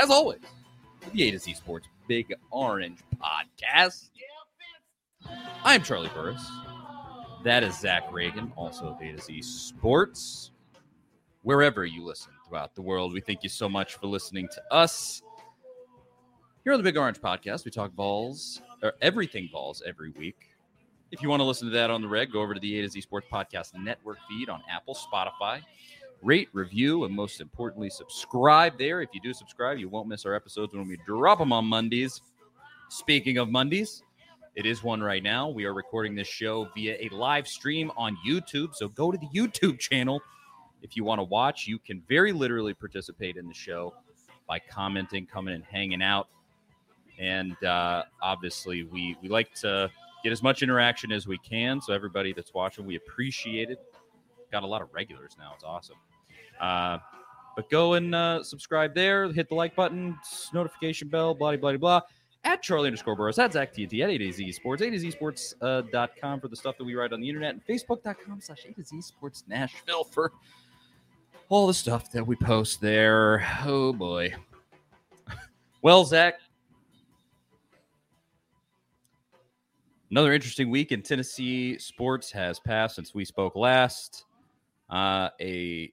As always, the A to Z Sports Big Orange Podcast. I'm Charlie Burris. That is Zach Ragan, also of A to Z Sports. Wherever you listen throughout the world, we thank you so much for listening to us. Here on the Big Orange Podcast, we talk balls, or everything balls every week. If you want to listen to that on the reg, go over to the A to Z Sports Podcast Network feed on Apple, Spotify. Rate, review, and most importantly, subscribe there. If you do subscribe, you won't miss our episodes when we drop them on Mondays. Speaking of Mondays, it is one right now. We are recording this show via a live stream on YouTube. So go to the YouTube channel. If you want to watch, you can very literally participate in the show by commenting, coming and hanging out. And uh, obviously, we, we like to get as much interaction as we can. So, everybody that's watching, we appreciate it. Got a lot of regulars now. It's awesome. Uh, but go and uh, subscribe there, hit the like button, notification bell, blah, blah, blah. At Charlie underscore Burris, at Zach TNT, at A to Z Sports, A to Z Sports uh, dot com for the stuff that we write on the internet, and Facebook.com slash A to Z Sports Nashville for all the stuff that we post there. Oh boy. Well, Zach, another interesting week in Tennessee sports has passed since we spoke last. Uh, a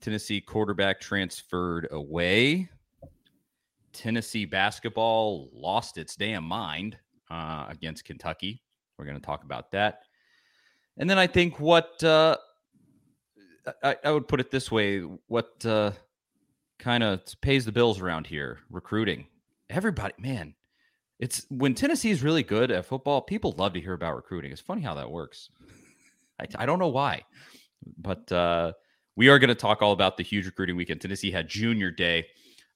Tennessee quarterback transferred away. Tennessee basketball lost its damn mind uh, against Kentucky. We're going to talk about that. And then I think what uh, I, I, would put it this way what uh, kind of pays the bills around here recruiting. Everybody, man, it's when Tennessee is really good at football, people love to hear about recruiting. It's funny how that works. I, I don't know why, but uh, we are going to talk all about the huge recruiting weekend. Tennessee had junior day.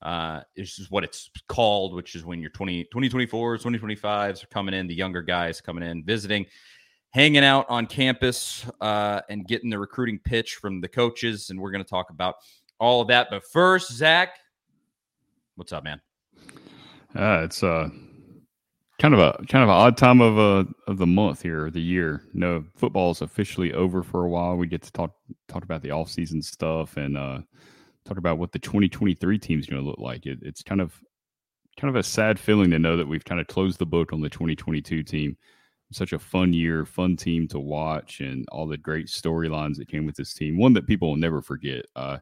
Uh, this is what it's called, which is when your 20, 2024s, 2025s are coming in, the younger guys coming in, visiting, hanging out on campus, uh, and getting the recruiting pitch from the coaches. And we're going to talk about all of that. But first, Zach, what's up, man? Uh, it's uh, kind of a kind of an odd time of uh of the month here, the year. no, football is officially over for a while. We get to talk talk about the off season stuff and uh, talk about what the 2023 team is going to look like. It, it's kind of kind of a sad feeling to know that we've kind of closed the book on the 2022 team. Such a fun year, fun team to watch, and all the great storylines that came with this team. One that people will never forget. Uh,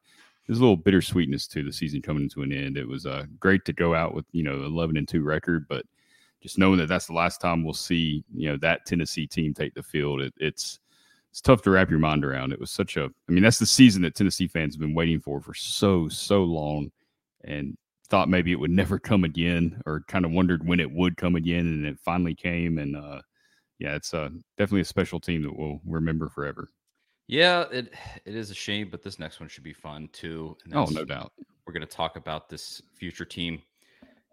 there's a little bittersweetness to the season coming to an end. It was uh, great to go out with you know 11 and two record, but just knowing that that's the last time we'll see you know that Tennessee team take the field, it, it's it's tough to wrap your mind around. It was such a, I mean, that's the season that Tennessee fans have been waiting for for so so long, and thought maybe it would never come again, or kind of wondered when it would come again, and it finally came. And uh, yeah, it's uh, definitely a special team that we'll remember forever. Yeah, it it is a shame, but this next one should be fun too. oh, no doubt. We're going to talk about this future team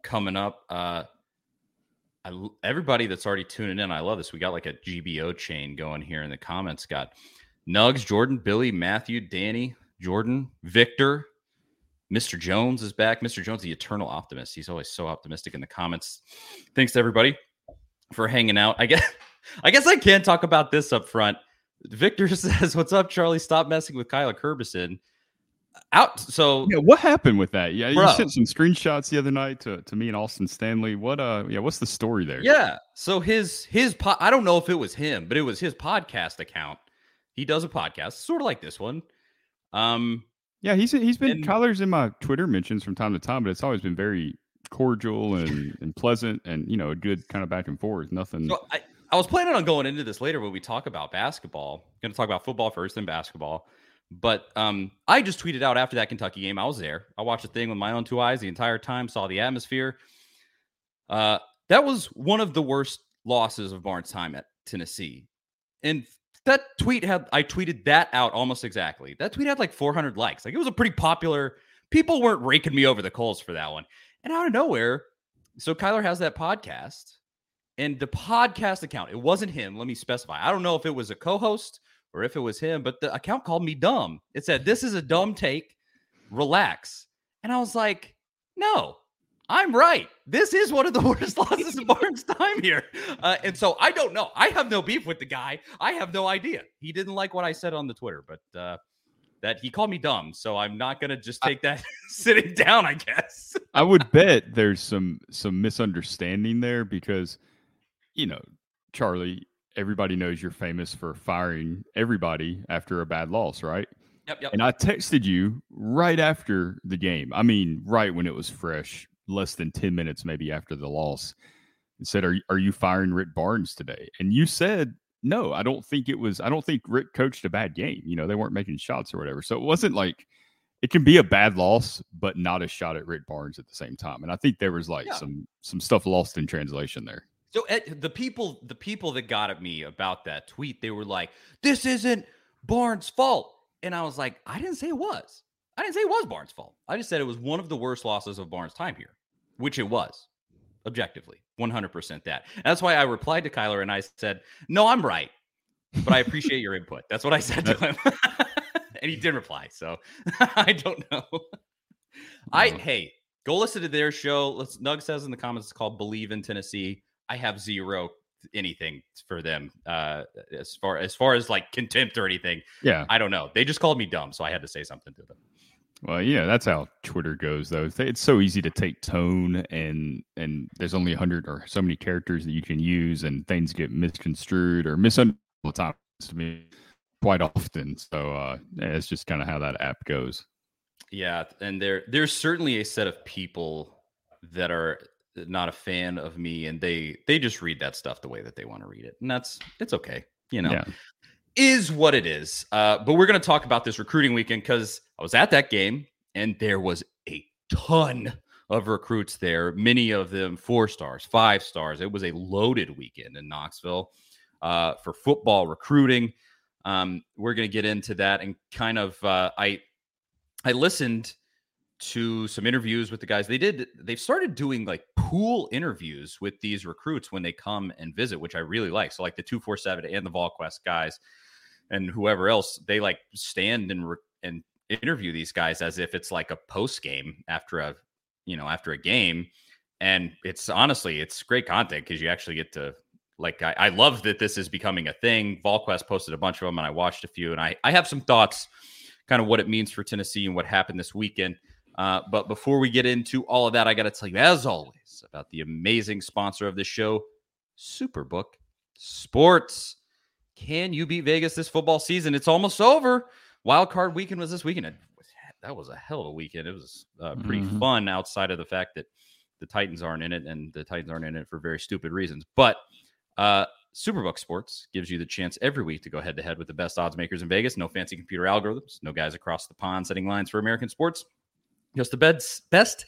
coming up. Uh, I, everybody that's already tuning in, I love this. We got like a GBO chain going here in the comments. Got Nugs, Jordan, Billy, Matthew, Danny, Jordan, Victor, Mr. Jones is back. Mr. Jones, the eternal optimist. He's always so optimistic in the comments. Thanks to everybody for hanging out. I guess I guess I can talk about this up front. Victor says, "What's up, Charlie? Stop messing with Kyler Kurbison." Out. So yeah, what happened with that? Yeah, bro. you sent some screenshots the other night to, to me and Austin Stanley. What uh yeah, what's the story there? Yeah. So his his po- I don't know if it was him, but it was his podcast account. He does a podcast, sort of like this one. Um yeah, he's he's been and, Kyler's in my Twitter mentions from time to time, but it's always been very cordial and, and pleasant and you know, a good kind of back and forth. Nothing so I, I was planning on going into this later when we talk about basketball. I'm gonna talk about football first, then basketball. But um, I just tweeted out after that Kentucky game. I was there. I watched the thing with my own two eyes the entire time, saw the atmosphere. Uh, that was one of the worst losses of Barnes' time at Tennessee. And that tweet had, I tweeted that out almost exactly. That tweet had like 400 likes. Like it was a pretty popular, people weren't raking me over the coals for that one. And out of nowhere, so Kyler has that podcast and the podcast account, it wasn't him. Let me specify. I don't know if it was a co host or if it was him, but the account called me dumb. It said, This is a dumb take. Relax. And I was like, No, I'm right. This is one of the worst losses of Barnes' time here. Uh, and so I don't know. I have no beef with the guy. I have no idea. He didn't like what I said on the Twitter, but uh, that he called me dumb. So I'm not gonna just take that sitting down. I guess. I would bet there's some some misunderstanding there because, you know, Charlie, everybody knows you're famous for firing everybody after a bad loss, right? Yep, yep. And I texted you right after the game. I mean, right when it was fresh, less than 10 minutes maybe after the loss, and said, Are, are you firing Rick Barnes today? And you said, No, I don't think it was. I don't think Rick coached a bad game. You know, they weren't making shots or whatever. So it wasn't like it can be a bad loss, but not a shot at Rick Barnes at the same time. And I think there was like Yeah. some some stuff lost in translation there. So Ed, the people, the people that got at me about that tweet, they were like, "This isn't Barnes' fault," and I was like, "I didn't say it was. I didn't say it was Barnes' fault. I just said it was one of the worst losses of Barnes' time here, which it was, objectively, one hundred percent that. And that's why I replied to Kyler and I said, "No, I'm right, but I appreciate your input." That's what I said to him, and he did reply. So I don't know. I hey, go listen to their show. Let's Nug says in the comments it's called Believe in Tennessee. I have zero anything for them uh as far as far as like contempt or anything. Yeah. I don't know. They just called me dumb, so I had to say something to them. Well, yeah, that's how Twitter goes, though. It's- so easy to take tone, and and there's only a hundred or so many characters that you can use, and things get misconstrued or misunderstood all the time to me quite often. So uh, it's just kind of how that app goes. Yeah, and there there's certainly a set of people that are not a fan of me and they they just read that stuff the way that they want to read it. And that's it's okay. You know. Yeah, is what it is. Uh, but we're going to talk about this recruiting weekend because I was at that game and there was a ton of recruits there, many of them four stars, five stars. It was a loaded weekend in Knoxville uh, for football recruiting. Um, we're going to get into that and kind of uh, I I listened to some interviews with the guys. They did they've started doing like pool interviews with these recruits when they come and visit, which I really like. So like the 247 and the VolQuest guys and whoever else, they like stand and re- and interview these guys as if it's like a post game after a you know after a game. And it's honestly it's great content because you actually get to like I, I love that this is becoming a thing. VolQuest posted a bunch of them and I watched a few and I I have some thoughts kind of what it means for Tennessee and what happened this weekend. Uh, but before we get into all of that, I got to tell you, as always, about the amazing sponsor of this show, Superbook Sports. Can you beat Vegas this football season? It's almost over. Wild card weekend was this weekend. Was- That was a hell of a weekend. It was uh, pretty Mhm. fun outside of the fact that the Titans aren't in it, and the Titans aren't in it for very stupid reasons. But uh, Superbook Sports gives you the chance every week to go head to head with the best odds makers in Vegas. No fancy computer algorithms, no guys across the pond setting lines for American sports. Just the best, best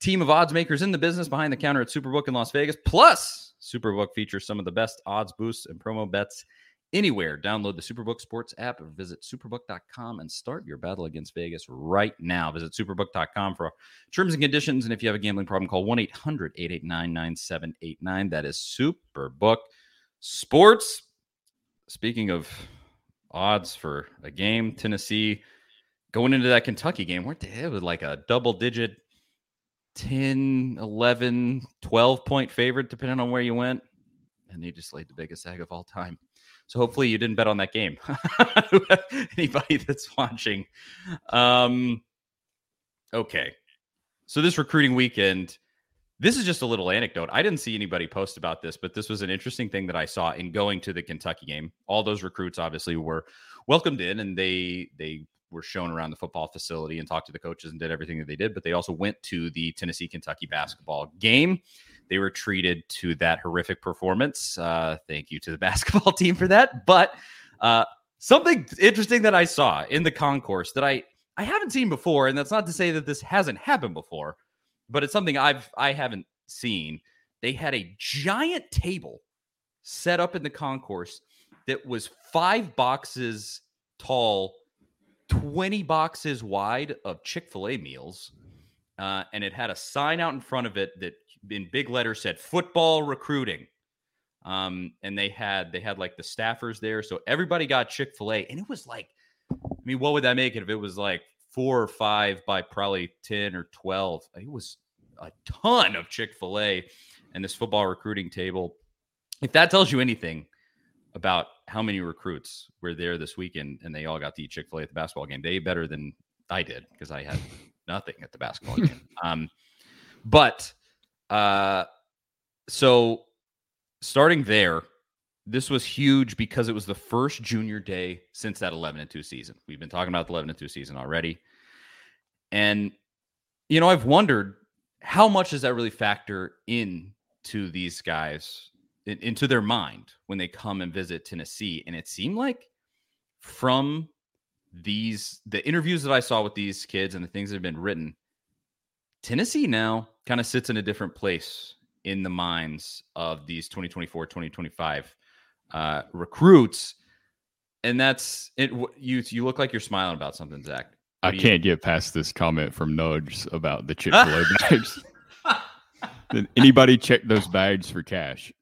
team of odds makers in the business behind the counter at Superbook in Las Vegas. Plus, Superbook features some of the best odds boosts and promo bets anywhere. Download the Superbook Sports app or visit superbook.com and start your battle against Vegas right now. Visit superbook.com for terms and conditions. And if you have a gambling problem, call 1 800 889 9789. That is Superbook Sports. Speaking of odds for a game, Tennessee going into that Kentucky game, weren't they? It was like a double digit 10, 11, 12 point favorite, depending on where you went. And they just laid the biggest egg of all time. So hopefully you didn't bet on that game. Anybody that's watching. Um, okay. So this recruiting weekend, this is just a little anecdote. I didn't see anybody post about this, but this was an interesting thing that I saw in going to the Kentucky game. All those recruits obviously were welcomed in and they they were shown around the football facility and talked to the coaches and did everything that they did, but they also went to the Tennessee Kentucky basketball game. They were treated to that horrific performance. Uh, thank you to the basketball team for that. But uh, something interesting that I saw in the concourse that I I haven't seen before, and that's not to say that this hasn't happened before, but it's something I've I haven't seen. They had a giant table set up in the concourse that was five boxes tall, 20 boxes wide of Chick fil A meals. Uh, and it had a sign out in front of it that in big letters said football recruiting. Um, and they had they had like the staffers there. So everybody got Chick fil A. And it was like, I mean, what would that make it if it was like four or five by probably 10 or 12? It was a ton of Chick fil A and this football recruiting table. If that tells you anything about how many recruits were there this weekend and they all got to eat Chick fil A at the basketball game. They better than I did because I had nothing at the basketball game. Um, but uh, so starting there, this was huge because it was the first junior day since that 11 and 2 season. We've been talking about the 11 and 2 season already. And, you know, I've wondered how much does that really factor in to these guys, in, into their mind when they come and visit Tennessee? And it seemed like from these, the interviews that I saw with these kids and the things that have been written, Tennessee now kind of sits in a different place in the minds of these 2024, 2025 uh, recruits. And that's it. You you look like you're smiling about something, Zach. I can't get past this comment from Nudge about the Chick Fil A bags. Did anybody check those bags for cash?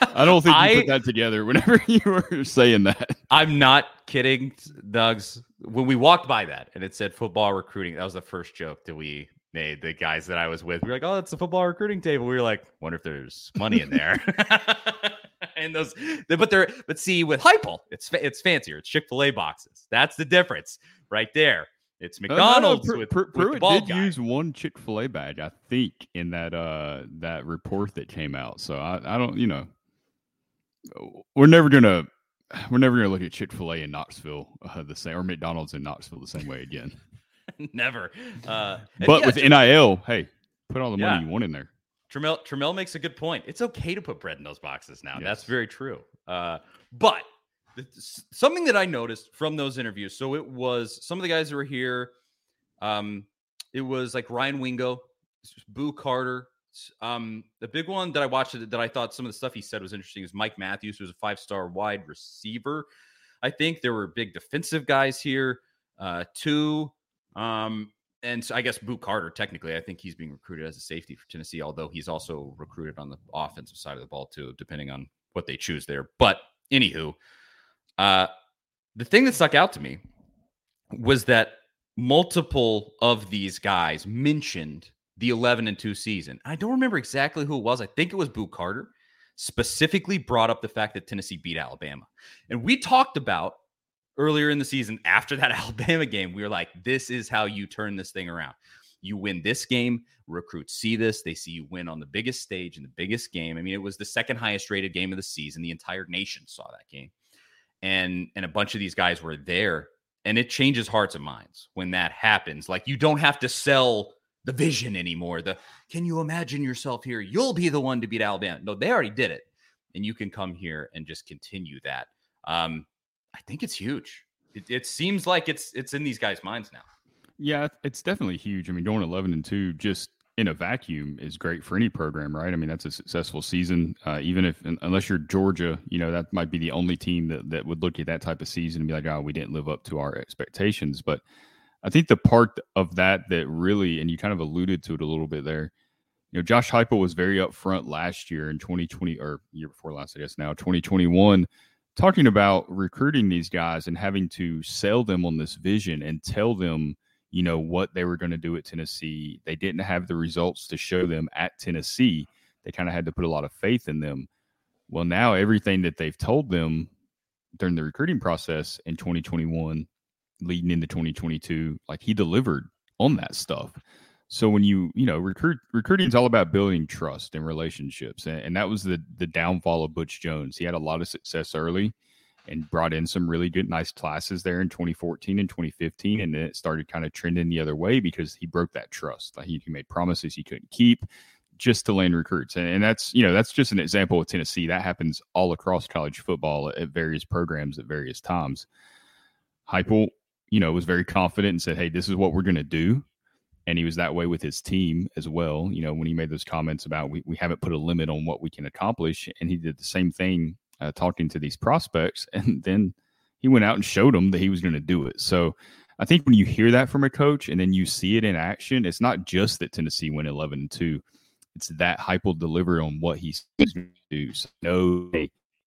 I don't think you I, put that together whenever you were saying that. I'm not kidding, Doug's. When we walked by that and it said football recruiting, that was the first joke that we made. The guys that I was with, we were like, "Oh, that's the football recruiting table." We were like, "Wonder if there's money in there." and those, but they're, but see, with Heupel, it's it's fancier. It's Chick Fil A boxes. That's the difference, right there. It's McDonald's no, no, Pr- with, Pr- with did guy. use one Chick Fil A badge, I think, in that uh that report that came out. So I, I don't, you know, we're never gonna we're never gonna look at Chick Fil A in Knoxville uh, the same or McDonald's in Knoxville the same way again. never. Uh, but yeah, with NIL, hey, put all the money yeah. you want in there. Tramel Tramel makes a good point. It's okay to put bread in those boxes now. Yes. That's very true. Uh, but something that I noticed from those interviews. So it was some of the guys that were here. Um, it was like Ryan Wingo, Boo Carter. Um, the big one that I watched that I thought some of the stuff he said was interesting is Mike Matthews, who's a five star wide receiver. I think there were big defensive guys here, uh, too. Um, and so I guess Boo Carter, technically, I think he's being recruited as a safety for Tennessee, although he's also recruited on the offensive side of the ball, too, depending on what they choose there. But anywho, uh, the thing that stuck out to me was that multiple of these guys mentioned the 11 and 2 season. I don't remember exactly who it was. I think it was Boo Carter, specifically brought up the fact that Tennessee beat Alabama. And we talked about earlier in the season after that Alabama game, we were like, this is how you turn this thing around. You win this game, recruits see this, they see you win on the biggest stage in the biggest game. I mean, it was the second highest rated game of the season. The entire nation saw that game and and a bunch of these guys were there and it changes hearts and minds when that happens like you don't have to sell the vision anymore the can you imagine yourself here? You'll be the one to beat alabama. No they already did it and you can come here and just continue that. Um i think it's huge. It, it seems like it's it's in these guys minds now. Yeah it's definitely huge. I mean going 11 and 2 just in a vacuum is great for any program, right? I mean, that's a successful season. Uh, even if, unless you're Georgia, you know, that might be the only team that, that would look at that type of season and be like, oh, we didn't live up to our expectations. But I think the part of that that really, and you kind of alluded to it a little bit there, you know, Josh Heupel was very upfront last year in 2020 or year before last, I guess now 2021, talking about recruiting these guys and having to sell them on this vision and tell them you know what they were going to do at Tennessee. They didn't have the results to show them at Tennessee. They kind of had to put a lot of faith in them. Well, now everything that they've told them during the recruiting process in 2021 leading into 2022, like he delivered on that stuff. So when you, you know, recruit recruiting is all about building trust and relationships. And, and that was the the downfall of Butch Jones. He had a lot of success early and brought in some really good, nice classes there in 2014 and 2015. And then it started kind of trending the other way because he broke that trust. Like he, he made promises he couldn't keep just to land recruits. And, and, that's, you know, that's just an example of Tennessee. That happens all across college football at, various programs at various times. Heupel, you know, was very confident and said, Hey, this is what we're going to do. And he was that way with his team as well. You know, when he made those comments about we, we haven't put a limit on what we can accomplish. And he did the same thing uh, talking to these prospects, and then he went out and showed them that he was going to do it. So I think when you hear that from a coach and then you see it in action, it's not just that Tennessee went 11 and 2. It's that Heupel deliver on what he's going to do. So no,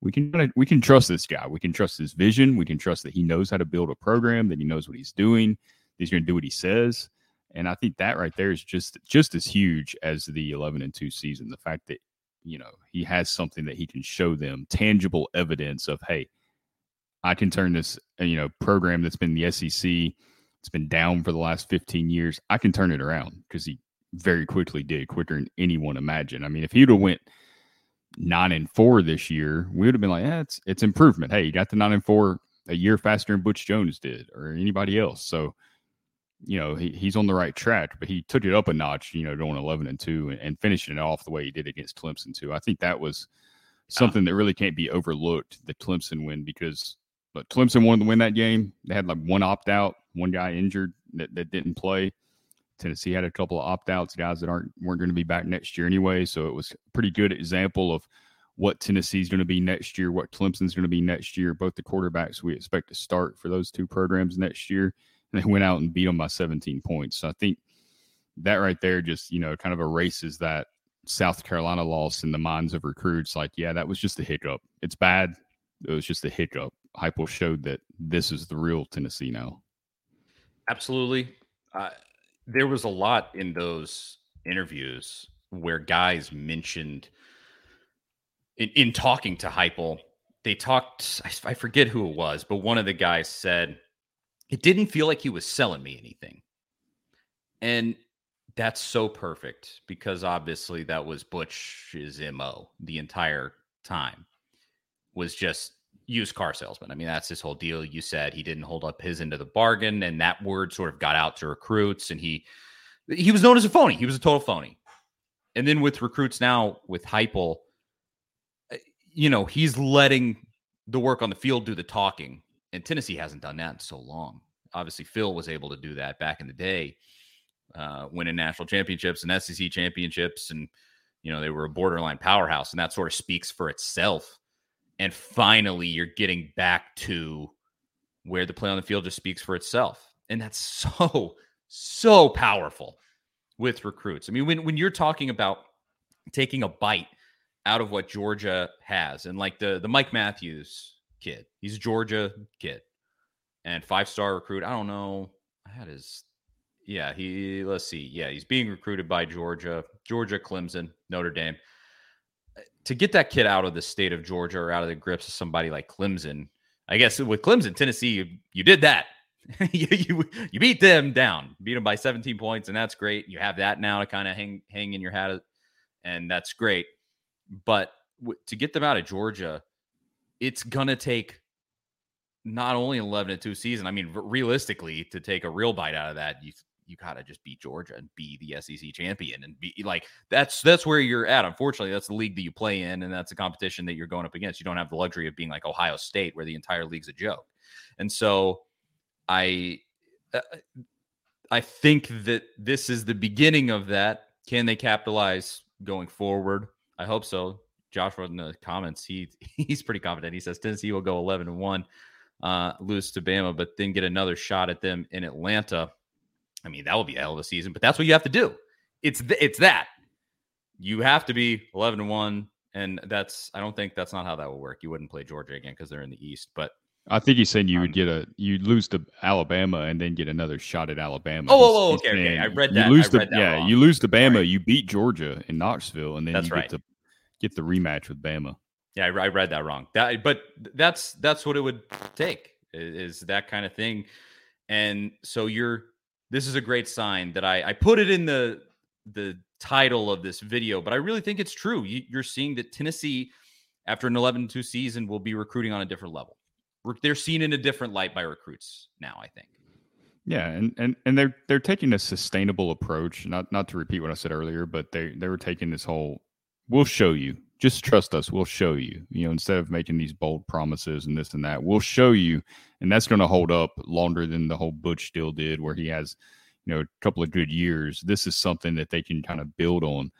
we can we can trust this guy. We can trust his vision. We can trust that he knows how to build a program. That he knows what he's doing. He's going to do what he says. And I think that right there is just just as huge as the 11 and 2 season. The fact that you know he has something that he can show them tangible evidence of hey I can turn this, uh, you know, program that's been the SEC, it's been down for the last 15 years. I can turn it around because he very quickly did, quicker than anyone imagined. I mean, if he'd have went nine and four this year, we would have been like, yeah, it's it's improvement. Hey, you got the nine and four a year faster than Butch Jones did or anybody else. So, you know, he, he's on the right track, but he took it up a notch, you know, going 11 and two and, and finishing it off the way he did against Clemson, too. I think that was ah. something that really can't be overlooked the Clemson win because but Clemson wanted to win that game. They had like one opt out, one guy injured that, that didn't play. Tennessee had a couple of opt outs, guys that aren't weren't going to be back next year anyway. So it was a pretty good example of what Tennessee's going to be next year, what Clemson's going to be next year. Both the quarterbacks we expect to start for those two programs next year. They went out and beat them by 17 points. So I think that right there just, you know, kind of erases that South Carolina loss in the minds of recruits. Like, yeah, that was just a hiccup. It's bad. It was just a hiccup. Heupel showed that this is the real Tennessee now. Absolutely. Uh, there was a lot in those interviews where guys mentioned in, in talking to Heupel, they talked. I forget who it was, but one of the guys said it didn't feel like he was selling me anything, and that's so perfect because obviously that was Butch's mo the entire time was just used car salesman. I mean, that's his whole deal. You said he didn't hold up his end of the bargain, and that word sort of got out to recruits, and he he was known as a phony. He was a total phony. And then with recruits now with Heupel, uh, you know, he's letting the work on the field do the talking, and Tennessee hasn't done that in so long. Obviously, Phil was able to do that back in the day, uh, winning national championships and SEC championships, and you know they were a borderline powerhouse, and that sort of speaks for itself and finally you're getting back to where the play on the field just speaks for itself and that's so so powerful with recruits i mean when, when you're talking about taking a bite out of what georgia has and like the the mike matthews kid he's a georgia kid and five star recruit i don't know i had his yeah he let's see yeah he's being recruited by georgia georgia clemson notre dame uh, to get that kid out of the state of Georgia or out of the grips of somebody like Clemson, I guess with Clemson, Tennessee, you, you did that. you, you, you beat them down, beat them by 17 points, and that's great. You have that now to kind of hang hang in your hat, and that's great. But w- to get them out of Georgia, it's gonna take not only 11 and 2 season. I mean, realistically, to take a real bite out of that, you you gotta just beat Georgia and be the SEC champion and be like that's that's where you're at. Unfortunately, that's the league that you play in, and that's a competition that you're going up against. You don't have the luxury of being like Ohio State, where the entire league's a joke. And so, I uh, I think that this is the beginning of that. Can they capitalize going forward? I hope so. Josh wrote in the comments. He he's pretty confident. He says Tennessee will go 11 and one, uh, lose to Bama, but then get another shot at them in Atlanta. I mean, that would be a hell of a season, but that's what you have to do. It's th- it's that you have to be 11 and one, and that's I don't think that's not how that will work. You wouldn't play Georgia again because they're in the East, but. I think he's saying you would um, get a you lose to Alabama and then get another shot at Alabama. Oh, oh, oh okay, okay. I read that. You lose to yeah, wrong. you lose to Bama. Right. You beat Georgia in Knoxville, and then that's you right. get to get the rematch with Bama. Yeah, I, I read that wrong. That, but that's that's what it would take is that kind of thing, and so you're this is a great sign that I, I put it in the the title of this video, but I really think it's true. You, are seeing that Tennessee, after an 11-2 season, will be recruiting on a different level. They're seen in a different light by recruits now. I think. Yeah, and, and and they're they're taking a sustainable approach. Not not to repeat what I said earlier, but they they were taking this whole we'll show you. Just trust us. We'll show you. You know, instead of making these bold promises and this and that, we'll show you. And that's going to hold up longer than the whole Butch deal did, where he has, you know, a couple of good years. This is something that they can kind of build on.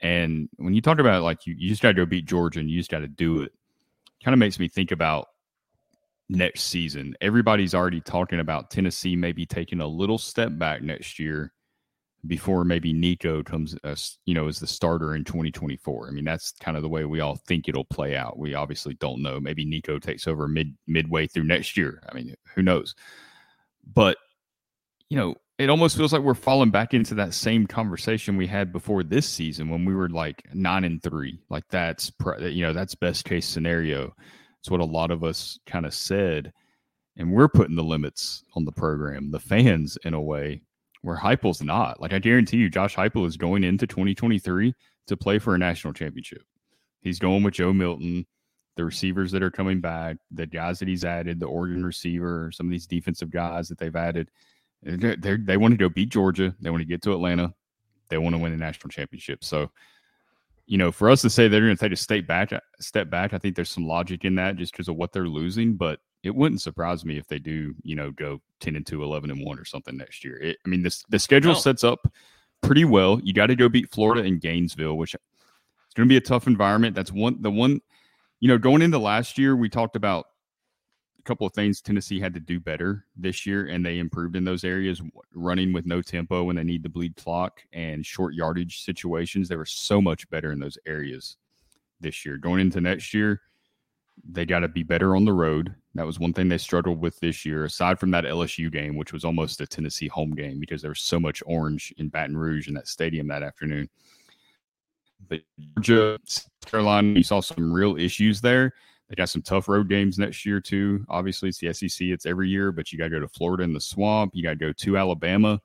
And when you talk about like you, you just got to go beat Georgia and you just got to do it, kind of makes me think about next season. Everybody's already talking about Tennessee maybe taking a little step back next year before maybe Nico comes, uh, as, you know, as the starter in 2024. I mean, that's kind of the way we all think it'll play out. We obviously don't know. Maybe Nico takes over mid midway through next year. I mean, who knows? But you know, it almost feels like we're falling back into that same conversation we had before this season when we were like nine and three. Like that's you know that's best case scenario. It's what a lot of us kind of said. And we're putting the limits on the program, the fans, in a way, where Heupel's not. Like, I guarantee you, Josh Heupel is going into 2023 to play for a national championship. He's going with Joe Milton, the receivers that are coming back, the guys that he's added, the Oregon receiver, some of these defensive guys that they've added. They're, they want to go beat Georgia. They want to get to Atlanta. They want to win a national championship. So, you know, for us to say they're going to take a step back, step back, I think there's some logic in that just because of what they're losing. But it wouldn't surprise me if they do, you know, go 10 and 2, 11 and 1 or something next year. It, I mean, this, the schedule no. sets up pretty well. You got to go beat Florida and Gainesville, which it's going to be a tough environment. That's one, the one, you know, going into last year, we talked about a couple of things Tennessee had to do better this year, and they improved in those areas, running with no tempo when they need to bleed clock and short yardage situations. They were so much better in those areas this year. Going into next year, they got to be better on the road. That was one thing they struggled with this year, aside from that LSU game, which was almost a Tennessee home game because there was so much orange in Baton Rouge in that stadium that afternoon. But Georgia, South Carolina, you saw some real issues there. They got some tough road games next year, too. Obviously, it's the SEC, it's every year, but you got to go to Florida in the swamp. You got to go to Alabama.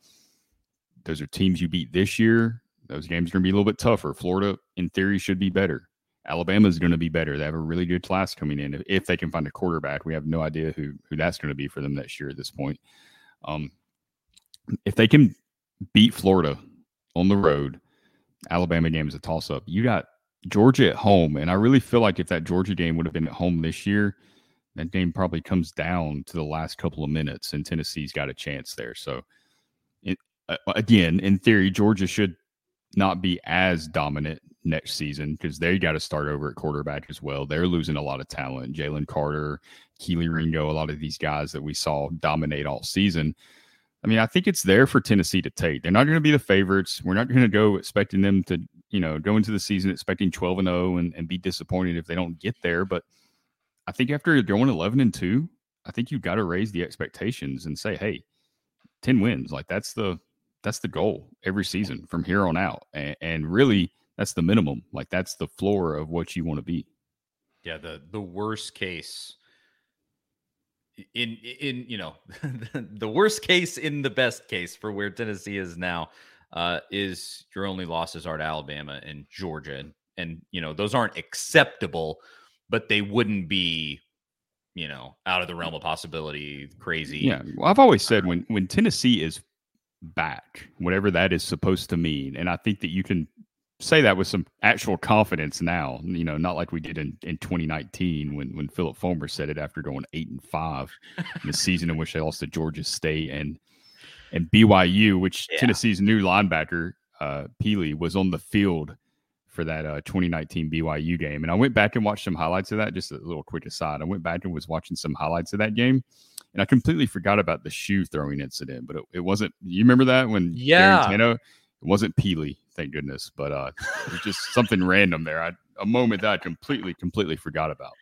Those are teams you beat this year. Those games are going to be a little bit tougher. Florida, in theory, should be better. Alabama is going to be better. They have a really good class coming in. If, if, they can find a quarterback, we have no idea who who that's going to be for them next year at this point. Um, if they can beat Florida on the road, Alabama game is a toss up. You got Georgia at home, and I really feel like if that Georgia game would have been at home this year, that game probably comes down to the last couple of minutes, and Tennessee's got a chance there. So, it, uh, again, in theory, Georgia should not be as dominant next season because they got to start over at quarterback as well. They're losing a lot of talent. Jalen Carter, Kelee Ringo, a lot of these guys that we saw dominate all season. I mean, I think it's there for Tennessee to take. They're not going to be the favorites. We're not going to go expecting them to, you know, go into the season expecting 12 and 0 and, be disappointed if they don't get there. But I think after going 11 and 2, I think you've got to raise the expectations and say, hey, 10 wins. Like that's the that's the goal every season from here on out. And, and really, that's the minimum. Like that's the floor of what you want to be. Yeah, the the worst case in in you know the worst case in the best case for where Tennessee is now uh, is your only losses are to Alabama and Georgia, and, and you know those aren't acceptable, but they wouldn't be you know out of the realm of possibility. Crazy. Yeah, well, I've always said when when Tennessee is back, whatever that is supposed to mean, and I think that you can say that with some actual confidence now. You know, not like we did in, in 2019 when when Phillip Fulmer said it after going eight and five in the season in which they lost to Georgia State and and BYU, which yeah. Tennessee's new linebacker uh, Pili was on the field for that uh, 2019 BYU game. And I went back and watched some highlights of that. Just a little quick aside. I went back and was watching some highlights of that game, and I completely forgot about the shoe throwing incident. But it, it wasn't. You remember that when yeah, Tano, it wasn't Pili, thank goodness. But uh, it was just something random there. I, a moment that I completely, completely forgot about.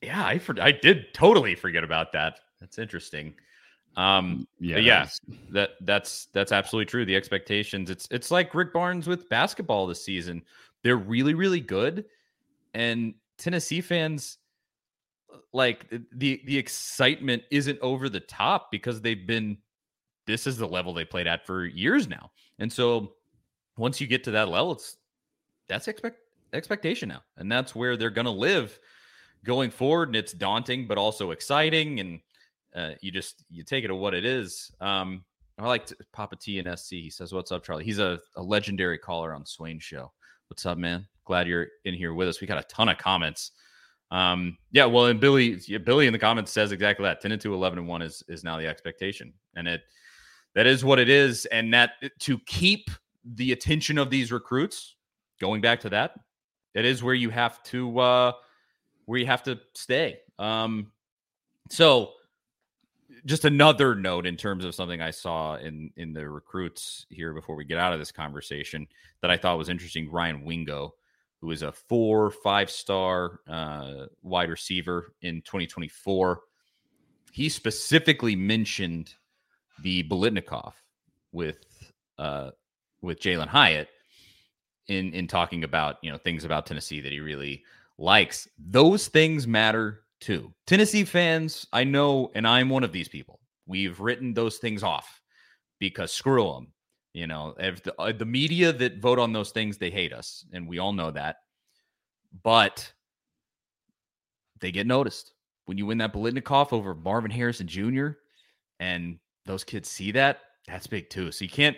Yeah, I for, I did totally forget about that. That's interesting. Um, mm, yeah, yeah, that that's that's absolutely true. The expectations. It's it's like Rick Barnes with basketball this season. They're really, really good, and Tennessee fans like the the excitement isn't over the top because they've been this is the level they played at for years now. And so once you get to that level, it's that's expect expectation now, and that's where they're going to live going forward. And it's daunting, but also exciting, and uh, you just you take it to what it is. Um, I like to, Papa T and SC. He says, "What's up, Charlie?" He's a, a legendary caller on Swain Show. What's up, man? Glad you're in here with us. We got a ton of comments. Um, yeah, well, and Billy, Billy in the comments says exactly that. Ten and two, 11 and one is is now the expectation, and it that is what it is. And that to keep the attention of these recruits, going back to that, that is where you have to uh where you have to stay. Um so just another note in terms of something I saw in in the recruits here before we get out of this conversation that I thought was interesting. Ryan Wingo, who is a four five star uh, wide receiver in 2024, he specifically mentioned the Biletnikoff with uh, with Jalin Hyatt in in talking about you know things about Tennessee that he really likes. Those things matter too. Tennessee fans, I know, and I'm one of these people. We've written those things off because screw them. You know, if the, uh, the media that vote on those things, they hate us, and we all know that. But they get noticed when you win that Biletnikoff over Marvin Harrison Jr. and those kids see that. That's big too. So you can't.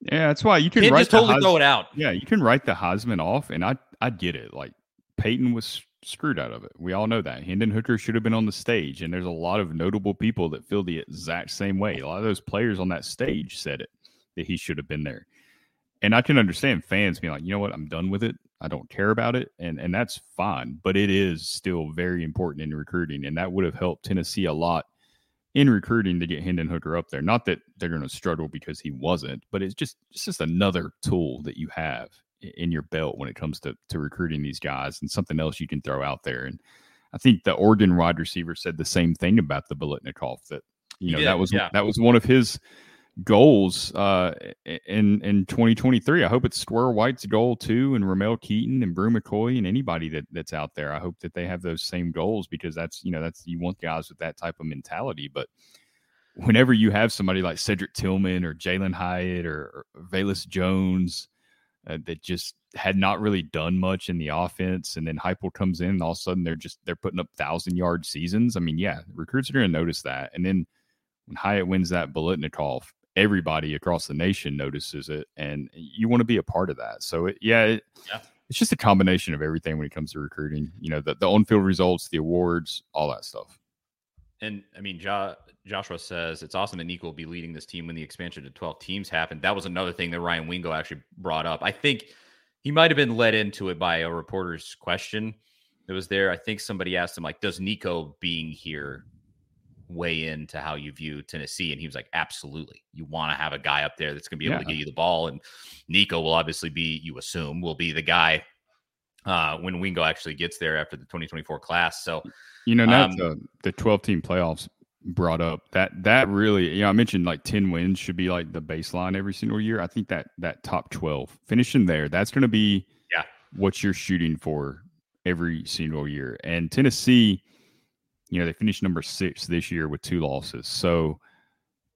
Yeah, that's why you can just totally the throw it out. Yeah, you can write the Heisman off, and I I get it. Like Peyton was screwed out of it. We all know that. Hendon Hooker should have been on the stage, and there's a lot of notable people that feel the exact same way. A lot of those players on that stage said it that he should have been there. And I can understand fans being like, you know what, I'm done with it. I don't care about it, and and that's fine. But it is still very important in recruiting, and that would have helped Tennessee a lot in recruiting to get Hendon Hooker up there. Not that they're going to struggle because he wasn't, but it's just it's just another tool that you have in your belt when it comes to to recruiting these guys, and something else you can throw out there. And I think the Oregon wide receiver said the same thing about the Biletnikoff that you know did, that was yeah. that was one of his goals uh, in in 2023. I hope it's Squirrel White's goal too, and Ramel Keyton and Bru McCoy and anybody that that's out there. I hope that they have those same goals because that's you know that's you want guys with that type of mentality. But whenever you have somebody like Cedric Tillman or Jalin Hyatt or, or Velus Jones uh, that just had not really done much in the offense, and then Heupel comes in, and all of a sudden they're just they're putting up thousand yard seasons. I mean, yeah, recruits are going to notice that, and then when Hyatt wins that Biletnikoff, everybody across the nation notices it, and you want to be a part of that. So, it, yeah, it, Yeah. it's just a combination of everything when it comes to recruiting. You know, the, the on field results, the awards, all that stuff. And I mean, jo- Joshua says it's awesome that Nico will be leading this team when the expansion to 12 teams happened. That was another thing that Ryan Wingo actually brought up. I think he might have been led into it by a reporter's question that was there. I think somebody asked him, like, does Nico being here weigh into how you view Tennessee? And he was like, absolutely. You want to have a guy up there that's going to be able to Yeah. get you the ball. And Nico will obviously be, you assume, will be the guy uh, when Wingo actually gets there after the 2024 class. So, You know, now Um, the the twelve team playoffs brought up that that really, you know, I mentioned like ten wins should be like the baseline every single year. I think that that top twelve finishing there, that's going to be Yeah. what you're shooting for every single year. And Tennessee, you know, they finished number six this year with two losses. So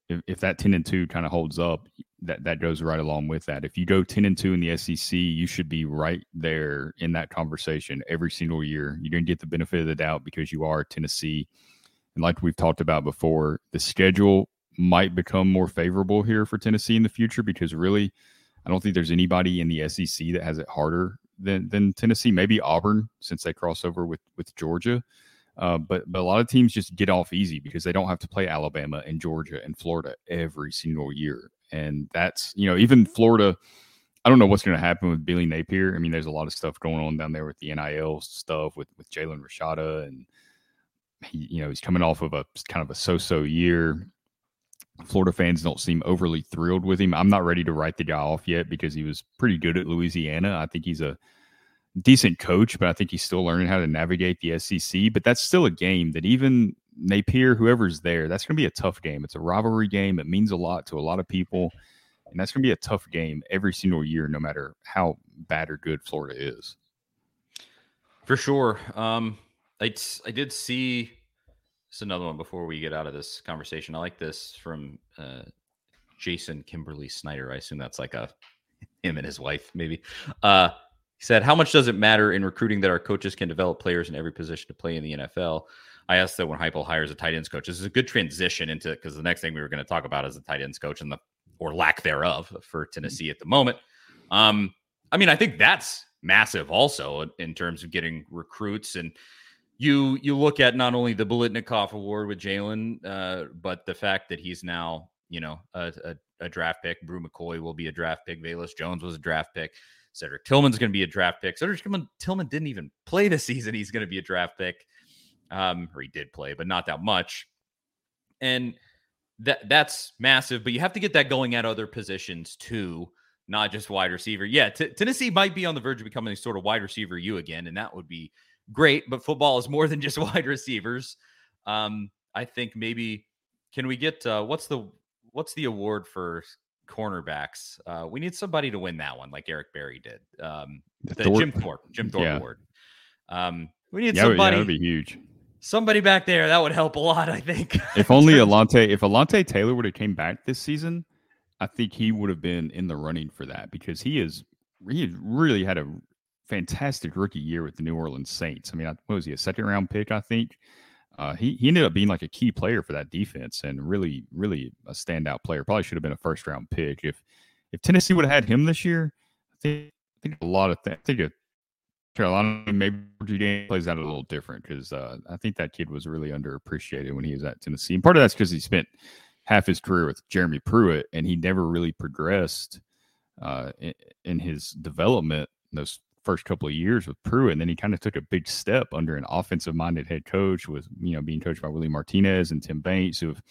if, if that ten and two kind of holds up, that that goes right along with that. If you go ten and two in the SEC, you should be right there in that conversation every single year. You're going to get the benefit of the doubt because you are Tennessee, and like we've talked about before, the schedule might become more favorable here for Tennessee in the future because really, I don't think there's anybody in the SEC that has it harder than than Tennessee. Maybe Auburn since they cross over with with Georgia. Uh, but but a lot of teams just get off easy because they don't have to play Alabama and Georgia and Florida every single year, and that's you know even Florida. I don't know what's going to happen with Billy Napier. I mean, there's a lot of stuff going on down there with the NIL stuff with with Jaden Rashada, and he you know he's coming off of a kind of a so-so year. Florida fans don't seem overly thrilled with him. I'm not ready to write the guy off yet because he was pretty good at Louisiana. I think he's a decent coach, but I think he's still learning how to navigate the SEC. But that's still a game that even Napier, whoever's there, that's going to be a tough game. It's a rivalry game. It means a lot to a lot of people. And that's going to be a tough game every single year, no matter how bad or good Florida is. For sure. Um, I, I did see it's another one before we get out of this conversation. I like this from uh, Jason Kimberly Snyder. I assume that's like a him and his wife, maybe. Uh, he said, How much does it matter in recruiting that our coaches can develop players in every position to play in the NFL? I asked that when Heupel hires a tight ends coach. This is a good transition into because the next thing we were going to talk about is the tight ends coach and the or lack thereof for Tennessee at the moment. Um, I mean, I think that's massive also in- in terms of getting recruits and you you look at not only the Biletnikoff Award with Jalin, uh, but the fact that he's now you know a, a, a draft pick. Bru McCoy will be a draft pick. Velus Jones was a draft pick. Cedric Tillman's going to be a draft pick. Cedric Tillman, didn't even play this season. He's going to be a draft pick, um, or he did play, but not that much. And that that's massive. But you have to get that going at other positions too, not just wide receiver. Yeah, T- Tennessee might be on the verge of becoming sort of wide receiver you again, and that would be great. But football is more than just wide receivers. Um, I think maybe can we get uh, what's the what's the award for cornerbacks? Uh, we need somebody to win that one, like Eric Berry did. Um, the Jim Thorpe, Jim Thorpe Yeah. Award. Um, we need Yeah, yeah, somebody that'd be huge. somebody back there that would help a lot. I think. If only Alontae, if Alontae Taylor would have came back this season, I think he would have been in the running for that because he is he really had a fantastic rookie year with the New Orleans Saints. I mean, what was he a second round pick? I think. Uh, he he ended up being like a key player for that defense and really really a standout player. Probably should have been a first round pick if if Tennessee would have had him this year. I think I think a lot of th- I think a Carolina maybe plays out a little different because uh, I think that kid was really underappreciated when he was at Tennessee. And part of that's because he spent half his career with Jeremy Pruitt and he never really progressed uh, in, in his development those first couple of years with Pruitt, and then he kind of took a big step under an offensive-minded head coach with you know being coached by Willie Martinez and Tim Banks, who have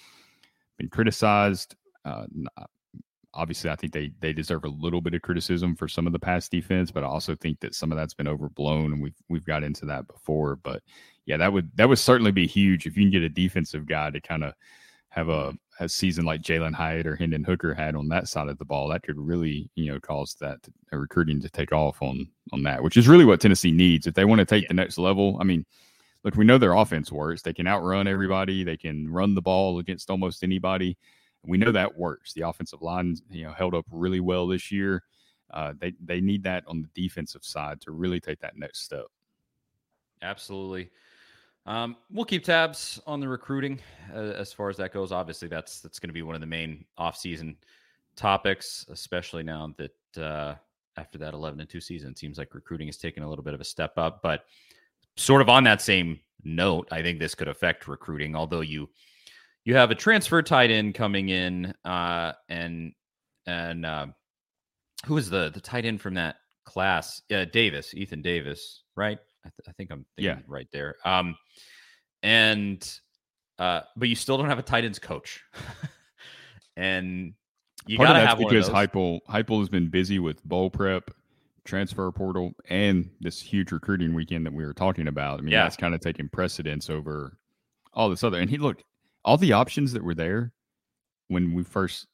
been criticized. Uh, obviously, I think they they deserve a little bit of criticism for some of the past defense, but I also think that some of that's been overblown, and we've we've got into that before. But yeah, that would that would certainly be huge if you can get a defensive guy to kind of have a, a season like Jalin Hyatt or Hendon Hooker had on that side of the ball, that could really, you know, cause that to, recruiting to take off on on that, which is really what Tennessee needs if they want to take yeah. the next level. I mean, look, we know their offense works; they can outrun everybody, they can run the ball against almost anybody. We know that works. The offensive line, you know, held up really well this year. Uh, they they need that on the defensive side to really take that next step. Absolutely. Um, we'll keep tabs on the recruiting uh, as far as that goes. Obviously, that's that's going to be one of the main offseason topics, especially now that uh, after that 11 and 2 season, it seems like recruiting is taking a little bit of a step up. But sort of on that same note, I think this could affect recruiting. Although you you have a transfer tight end coming in, uh, and and uh, who is the the tight end from that class? Uh, Davis, Ethan Davis, right? I, th- I think I'm yeah right there. Um, and uh, but you still don't have a tight ends coach, and you got to have because Heupel Heupel has been busy with bowl prep, transfer portal, and this huge recruiting weekend that we were talking about. I mean, yeah. that's kind of taking precedence over all this other. And he looked all the options that were there when we first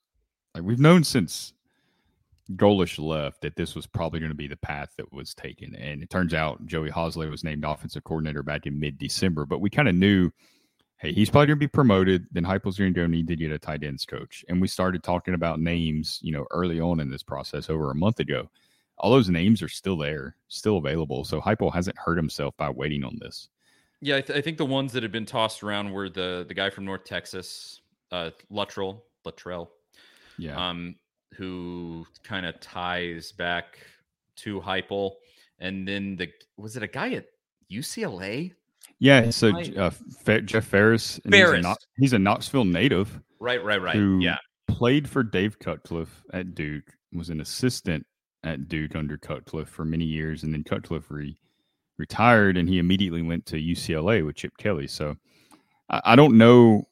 like we've known since Golesh left that this was probably going to be the path that was taken. And it turns out Joey Halzle was named offensive coordinator back in mid December, but we kind of knew, hey, he's probably going to be promoted. Then Heupel's going to go need to get a tight ends coach. And we started talking about names, you know, early on in this process over a month ago. All those names are still there, still available. So Heupel hasn't hurt himself by waiting on this. Yeah, I, th- I think the ones that had been tossed around were the the guy from North Texas, uh, Luttrell, Luttrell. Yeah. Um, who kind of ties back to Heupel, and then the was it a guy at UCLA? Yeah, so uh, Jeff Faris. Faris. He's a, he's a, Knoxville native. Right, right, right. Who yeah, played for Dave Cutcliffe at Duke. Was an assistant at Duke under Cutcliffe for many years, and then Cutcliffe re- retired, and he immediately went to UCLA with Chip Kelly. So I, I don't know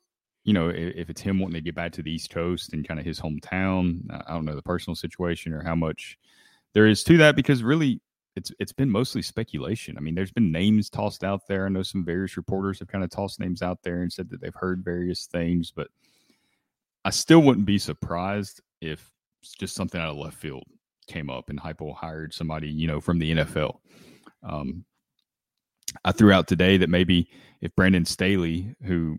you know, if, it's him wanting to get back to the East Coast and kind of his hometown, I don't know the personal situation or how much there is to that because really it's it's been mostly speculation. I mean, there's been names tossed out there. I know some various reporters have kind of tossed names out there and said that they've heard various things, but I still wouldn't be surprised if just something out of left field came up and Heupel hired somebody, you know, from the NFL. Um, I threw out today that maybe if Brandon Staley, who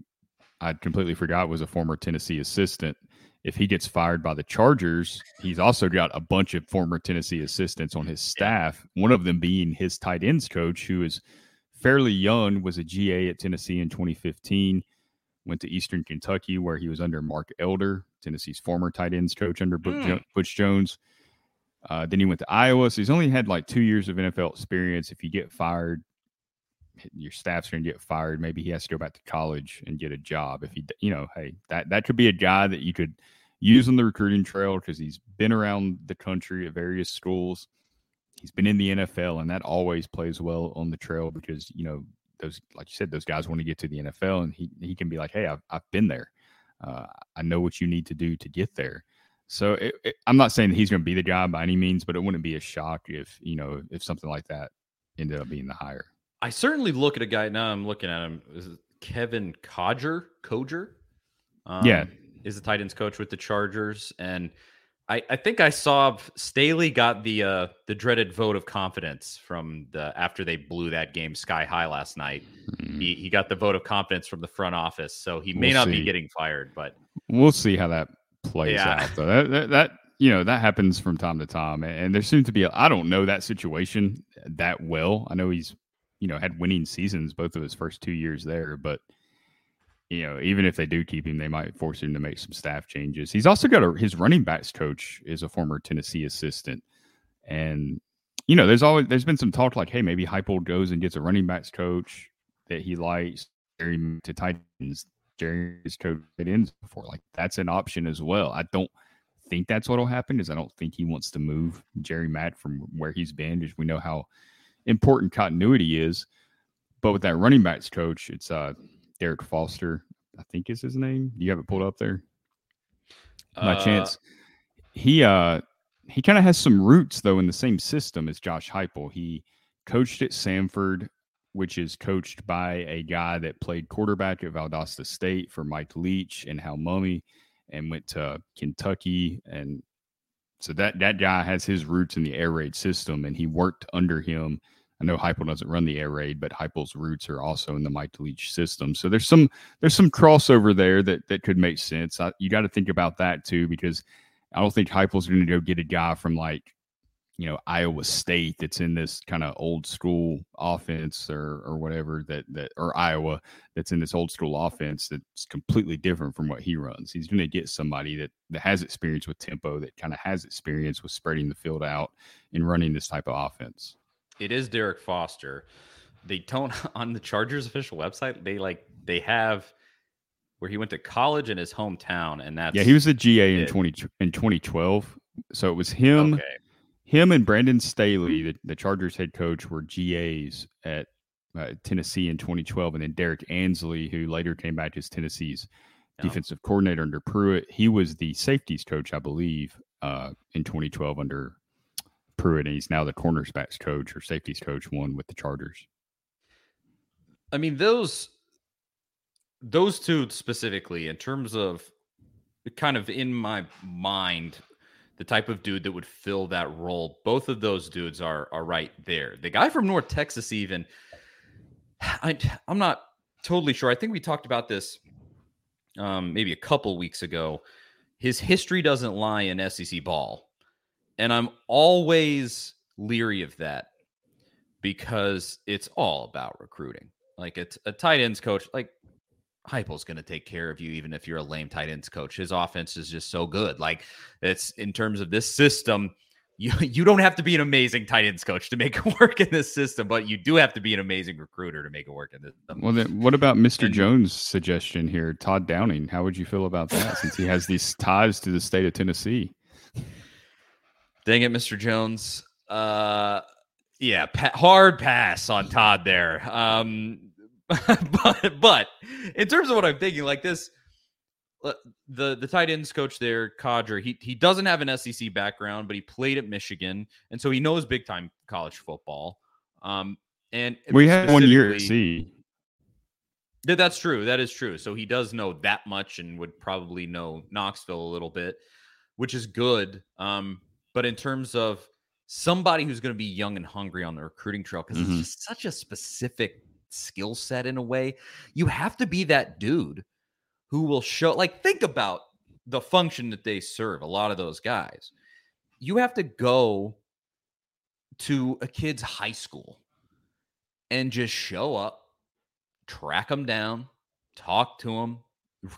I completely forgot was a former Tennessee assistant. If he gets fired by the Chargers, he's also got a bunch of former Tennessee assistants on his staff. One of them being his tight ends coach, who is fairly young, was a GA at Tennessee in 2015. Went to Eastern Kentucky, where he was under Mark Elder, Tennessee's former tight ends coach under mm. Butch Jones. Uh, then he went to Iowa, so he's only had like two years of NFL experience. If you get fired, your staff's going to get fired. Maybe he has to go back to college and get a job. If he, you know, hey, that that could be a guy that you could use on the recruiting trail because he's been around the country at various schools. He's been in the NFL, and that always plays well on the trail because you know those, like you said, those guys want to get to the NFL, and he he can be like, hey, I've I've been there. Uh, I know what you need to do to get there. So it, it, I'm not saying he's going to be the guy by any means, but it wouldn't be a shock if you know if something like that ended up being the hire. I certainly look at a guy now. I'm looking at him. Is Kevin Codger? Koger? Um, yeah, is the tight ends coach with the Chargers, and I, I think I saw Staley got the uh, the dreaded vote of confidence from the after they blew that game sky high last night. Mm-hmm. He he got the vote of confidence from the front office, so he may we'll not see. be getting fired, but we'll see how that plays yeah. out. Though that, that, that you know that happens from time to time, and there seems to be. I don't know that situation that well. I know he's you know had winning seasons both of his first two years there, but you know even if they do keep him, they might force him to make some staff changes. He's also got a his running backs coach is a former Tennessee assistant, and you know there's always there's been some talk like hey maybe Heupel goes and gets a running backs coach that he likes Jerry to Titans. Jerry's coach it ends before like that's an option as well. I don't think that's what'll happen. Is I don't think he wants to move Jerry Mack from where he's been. Because we know how important continuity is. But with that running backs coach, it's uh Derick Foster, I think is his name. Do you have it pulled up there? My uh, chance. He uh he kind of has some roots though in the same system as Josh Heupel. He coached at Samford, which is coached by a guy that played quarterback at Valdosta State for Mike Leach and Hal Mumme and went to Kentucky. And so that, that guy has his roots in the air raid system and he worked under him. I know Heupel doesn't run the air raid, but Heupel's roots are also in the Mike Leach system. So there's some there's some crossover there that that could make sense. I, you got to think about that too because I don't think Heupel's going to go get a guy from like you know Iowa State that's in this kind of old school offense or or whatever that that or Iowa that's in this old school offense that's completely different from what he runs. He's going to get somebody that that has experience with tempo, that kind of has experience with spreading the field out and running this type of offense. It is Derick Foster. They don't on the Chargers official website. They like they have where he went to college in his hometown, and that's yeah. He was a GA it. in twenty in twenty twelve. So it was him. Okay him and Brandon Staley, the, the Chargers head coach, were GAs at uh, Tennessee in 2012, and then Derrick Ansley, who later came back as Tennessee's defensive coordinator under Pruitt, he was the safeties coach, I believe, uh, in 2012 under Pruitt, and he's now the cornersbacks coach or safeties coach, one with the Chargers. I mean, those those two specifically, in terms of kind of in my mind the type of dude that would fill that role. Both of those dudes are are right there. The guy from North Texas, even, I, I'm not totally sure. I think we talked about this um, maybe a couple weeks ago. His history doesn't lie in SEC ball, and I'm always leery of that because it's all about recruiting. Like it's a tight ends coach, like Heupel's going to take care of you, even if you're a lame tight ends coach. His offense is just so good. Like it's in terms of this system, you you don't have to be an amazing tight ends coach to make it work in this system, but you do have to be an amazing recruiter to make it work in this. System. Well, then what about Mr. And, Jones' suggestion here, Todd Downing? How would you feel about that, since he has these ties to the state of Tennessee? Dang it, Mr. Jones. Uh, yeah, pa- hard pass on Todd there. Um, but but in terms of what I'm thinking, like this, uh, the the tight ends coach there, Codger, he he doesn't have an SEC background, but he played at Michigan, and so he knows big time college football. Um, and we had one year at sea. That's true. That is true. So he does know that much, and would probably know Knoxville a little bit, which is good. Um, but in terms of somebody who's going to be young and hungry on the recruiting trail, because mm-hmm. it's just such a specific skill set in a way. You have to be that dude who will show, like, think about the function that they serve, a lot of those guys. You have to go to a kid's high school and just show up, track them down, talk to them,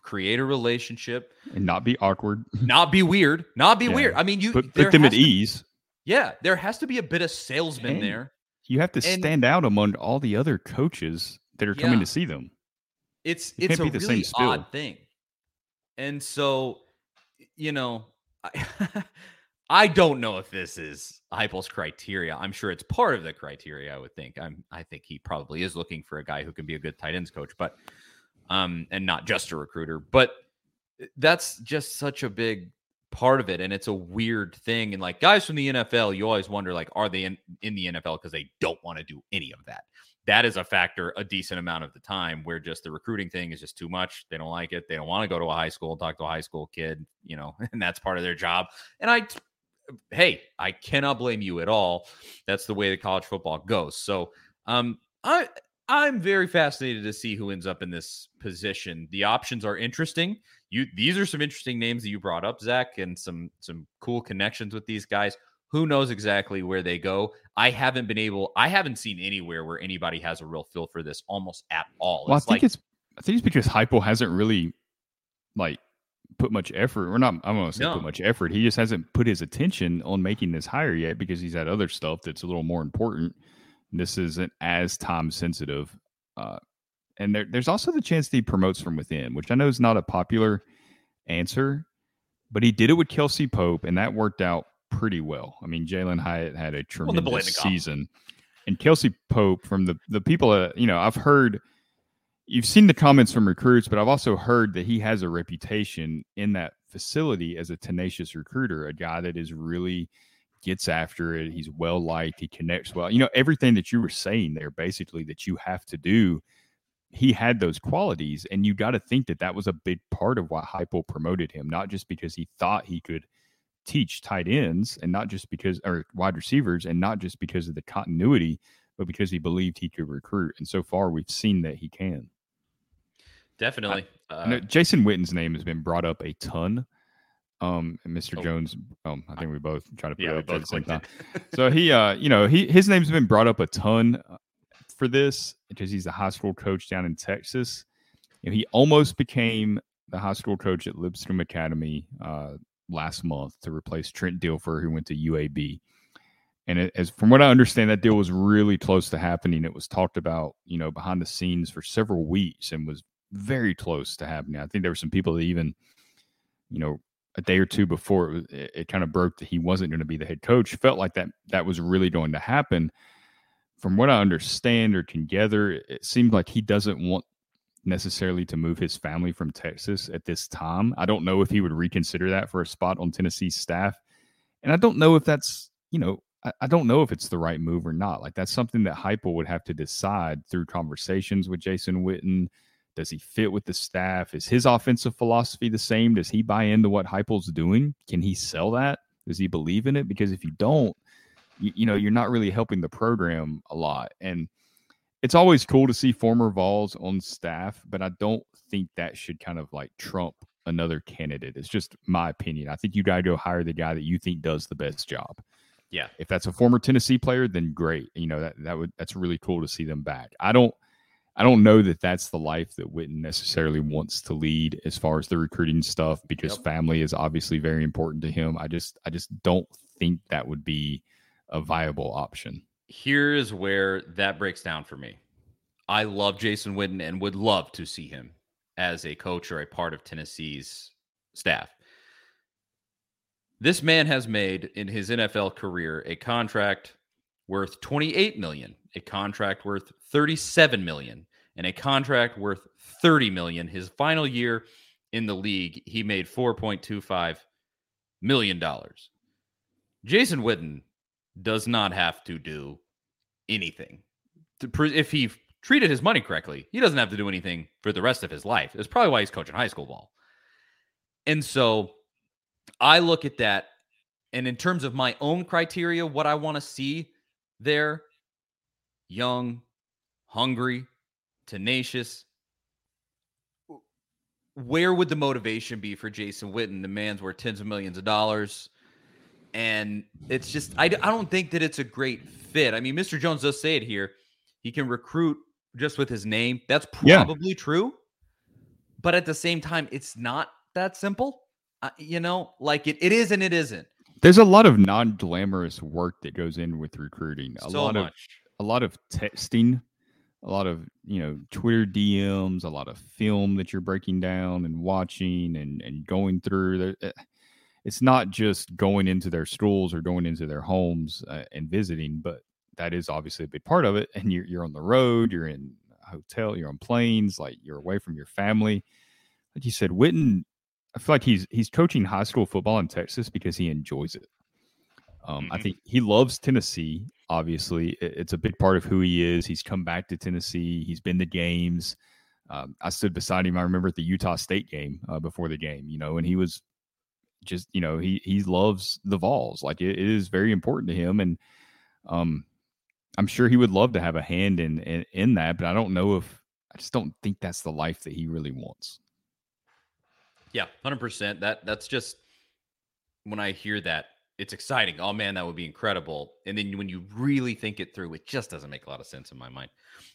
create a relationship, and not be awkward, not be weird, not be yeah. weird. I mean, you put, put them at ease. Yeah, there has to be a bit of salesman and, there. You have to and, stand out among all the other coaches that are coming to see them. It's it it's a really odd thing. And so, you know, I, I don't know if this is Heupel's criteria. I'm sure it's part of the criteria. I would think. I'm. I think he probably is looking for a guy who can be a good tight ends coach, but um, and not just a recruiter. But that's just such a big part of it and it's a weird thing and like guys from the NFL you always wonder like are they in, in the NFL because they don't want to do any of that that is a factor a decent amount of the time where just the recruiting thing is just too much they don't like it they don't want to go to a high school talk to a high school kid you know and that's part of their job and I hey I cannot blame you at all that's the way that college football goes so um I I'm very fascinated to see who ends up in this position. The options are interesting. You these are some interesting names that you brought up, Zach, and some some cool connections with these guys. Who knows exactly where they go? I haven't been able. I haven't seen anywhere where anybody has a real feel for this almost at all. Well, It's I think like, it's I think it's because Heupel hasn't really like put much effort. Or not. I don't want to say No. put much effort. He just hasn't put his attention on making this hire yet because he's had other stuff that's a little more important. This isn't as time sensitive. Uh, and there, there's also the chance that he promotes from within, which I know is not a popular answer, but he did it with Kelsey Pope, and that worked out pretty well. I mean, Jalin Hyatt had a tremendous Blending season, and Kelsey Pope from the the people that you know, I've heard. You've seen the comments from recruits, but I've also heard that he has a reputation in that facility as a tenacious recruiter, a guy that is really gets after it. He's well liked. He connects well. You know, everything that you were saying there, basically, that you have to do, he had those qualities. And you got to think that that was a big part of why Heupel promoted him, not just because he thought he could teach tight ends and not just because, or wide receivers, and not just because of the continuity, but because he believed he could recruit. And so far, we've seen that he can. definitely. I Uh, Jason Witten's name has been brought up a ton. Um, Mr. Oh. Jones, um, I think we both try to put yeah, it at both the same time. So he, uh, you know, he his name's been brought up a ton uh, for this because he's a high school coach down in Texas. And he almost became the high school coach at Lipscomb Academy uh, last month to replace Trent Dilfer, who went to UAB. And it, as from what I understand, that deal was really close to happening. It was talked about, you know, behind the scenes for several weeks and was very close to happening. I think there were some people that even, you know, a day or two before it, it, it kind of broke that he wasn't going to be the head coach. Felt like that that was really going to happen. From what I understand or can gather, it, seemed like he doesn't want necessarily to move his family from Texas at this time. I don't know if he would reconsider that for a spot on Tennessee's staff. And I don't know if that's, you know, I, I don't know if it's the right move or not. Like that's something that Heupel would have to decide through conversations with Jason Witten. Does he fit with the staff? Is his offensive philosophy the same? Does he buy into what Heupel's doing? Can he sell that? Does he believe in it? Because if you don't, you, you know, you're not really helping the program a lot. And it's always cool to see former Vols on staff, but I don't think that should kind of like trump another candidate. It's just my opinion. I think you got to go hire the guy that you think does the best job. Yeah. If that's a former Tennessee player, then great. You know that that would that's really cool to see them back. I don't I don't know that that's the life that Witten necessarily wants to lead as far as the recruiting stuff because Yep. family is obviously very important to him. I just I just don't think that would be a viable option. Here's where that breaks down for me. I love Jason Witten and would love to see him as a coach or a part of Tennessee's staff. This man has made in his NFL career a contract worth 28 million, a contract worth 37 million, and a contract worth 30 million. His final year in the league, he made 4.25 million dollars. Jason Witten does not have to do anything. If he treated his money correctly, he doesn't have to do anything for the rest of his life. It's probably why he's coaching high school ball. And so I look at that, and in terms of my own criteria, what I want to see there young, hungry, tenacious. Where would the motivation be for Jason Witten? The man's worth tens of millions of dollars. And it's just, I, I don't think that it's a great fit. I mean, Mr. Jones does say it here. He can recruit just with his name. That's Yeah. probably true. But at the same time, it's not that simple. Uh, you know, like it, it is and it isn't. There's a lot of non-glamorous work that goes in with recruiting. A so lot of much. A lot of texting, a lot of you know Twitter DMs, a lot of film that you're breaking down and watching and and going through. Eh, It's not just going into their schools or going into their homes uh, and visiting, but that is obviously a big part of it. And you're you're on the road, you're in a hotel, you're on planes, like you're away from your family. Like you said, Witten, I feel like he's he's coaching high school football in Texas because he enjoys it. Um, I Mhm. think he loves Tennessee. Obviously, it's a big part of who he is. He's come back to Tennessee. He's been to games. Um, I stood beside him. I remember at the Utah State game uh, before the game, you know, and he was just, you know, he he loves the Vols. Like it, it is very important to him. And um, I'm sure he would love to have a hand in, in in that, but I don't know if I just don't think that's the life that he really wants. Yeah, hundred percent. That that's just when I hear that, it's exciting. Oh man, that would be incredible. And then when you really think it through, it just doesn't make a lot of sense in my mind.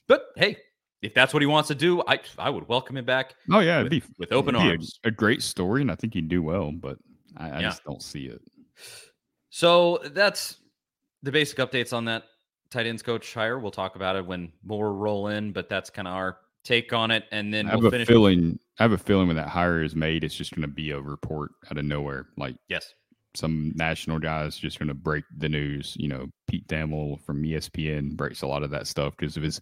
But hey, if that's what he wants to do, I I would welcome him back. Oh yeah, with, be with open arms. A, a, great story, and I think he'd do well, but I, I Yeah. just don't see it. So that's the basic updates on that tight ends coach hire. We'll talk about it when more roll in, but that's kind of our take on it. And then I have we'll a finish. feeling. I have a feeling when that hire is made, it's just going to be a report out of nowhere, like Yes. Some national guys just going to break the news. You know, Pete Thamel from ESPN breaks a lot of that stuff because of his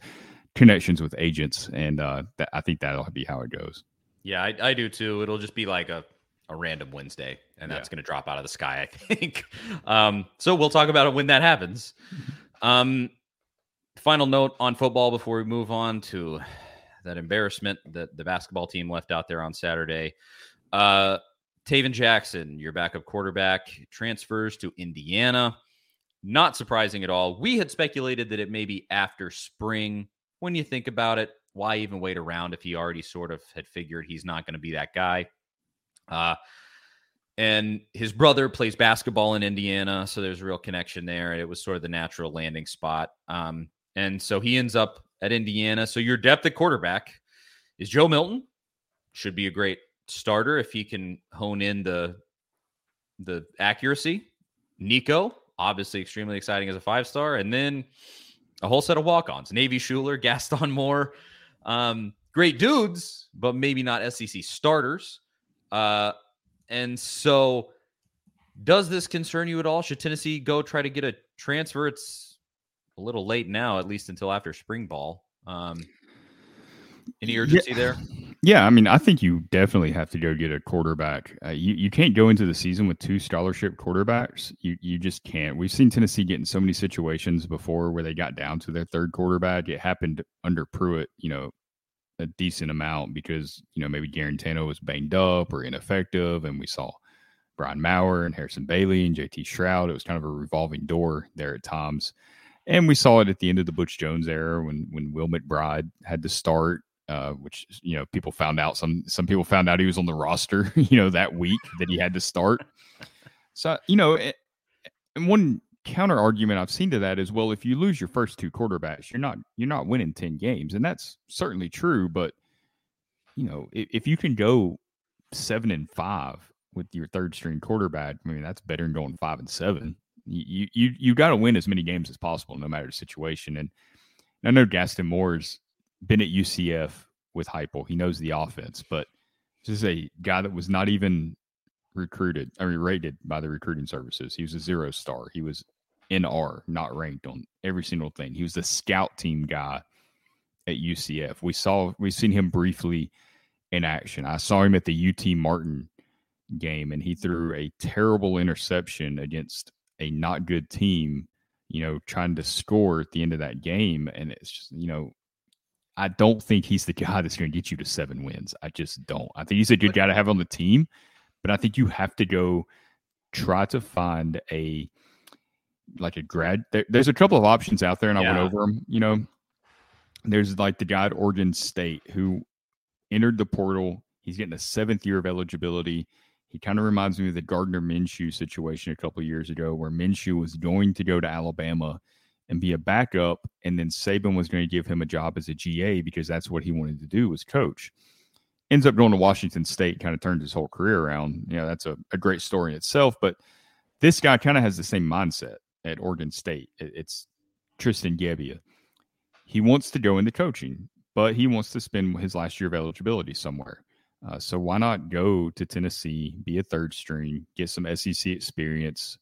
connections with agents, and uh, that, I think that'll be how it goes. Yeah, I, I do too. It'll just be like a, a random Wednesday, and that's going to drop out of the sky, I think. Um, so we'll talk about it when that happens. Um, final note on football before we move on to that embarrassment that the basketball team left out there on Saturday. Uh, Tayven Jackson, your backup quarterback, transfers to Indiana. Not surprising at all. We had speculated that it may be after spring. When you think about it, why even wait around if he already sort of had figured he's not going to be that guy? Uh, and his brother plays basketball in Indiana, so there's a real connection there. It was sort of the natural landing spot. Um, and so he ends up at Indiana. So your depth at quarterback is Joe Milton. Should be a great starter if he can hone in the the accuracy. Nico, obviously extremely exciting as a five star, and then a whole set of walk ons. Navy Shuler, Gaston Moore, um, great dudes, but maybe not SEC starters. Uh, and so, does this concern you at all? Should Tennessee go try to get a transfer? It's a little late now, at least until after spring ball. Um, any urgency there? Yeah, I mean, I think you definitely have to go get a quarterback. Uh, you you can't go into the season with two scholarship quarterbacks. You you just can't. We've seen Tennessee get in so many situations before where they got down to their third quarterback. It happened under Pruitt, you know, a decent amount because you know maybe Guarantano was banged up or ineffective, and we saw Brian Maurer and Harrison Bailey and JT Shrout. It was kind of a revolving door there at times. And we saw it at the end of the Butch Jones era when when Will McBride had to start uh, which you know people found out some some people found out he was on the roster you know that week that he had to start. So you know and one counter argument i've seen to that is well if you lose your first two quarterbacks you're not you're not winning 10 games and that's certainly true but you know if, if you can go seven and five with your third string quarterback i mean that's better than going five and seven. You you you got to win as many games as possible no matter the situation and i know gaston moore's been at UCF with Heupel. He knows the offense, but this is a guy that was not even recruited, I mean, rated by the recruiting services. He was a zero star. He was NR, not ranked on every single thing. He was the scout team guy at UCF. We saw, we've seen him briefly in action. I saw him at the UT Martin game, and he threw a terrible interception against a not good team. You know, trying to score at the end of that game, and it's just you know I don't think he's the guy that's going to get you to seven wins. I just don't. I think he's a good guy to have on the team, but I think you have to go try to find a like a grad. There, there's a couple of options out there, and I went over them. You know, there's like the guy at Oregon State who entered the portal. He's getting a seventh year of eligibility. He kind of reminds me of the Gardner Minshew situation a couple of years ago, where Minshew was going to go to Alabama and be a backup, and then Saban was going to give him a job as a GA because that's what he wanted to do was coach. Ends up going to Washington State, kind of turned his whole career around. You know, that's a, a great story in itself. But this guy kind of has the same mindset at Oregon State. It- it's Tristan Gebbia. He wants to go into coaching, but he wants to spend his last year of eligibility somewhere. Uh, so why not go to Tennessee, be a third string, get some SEC experience,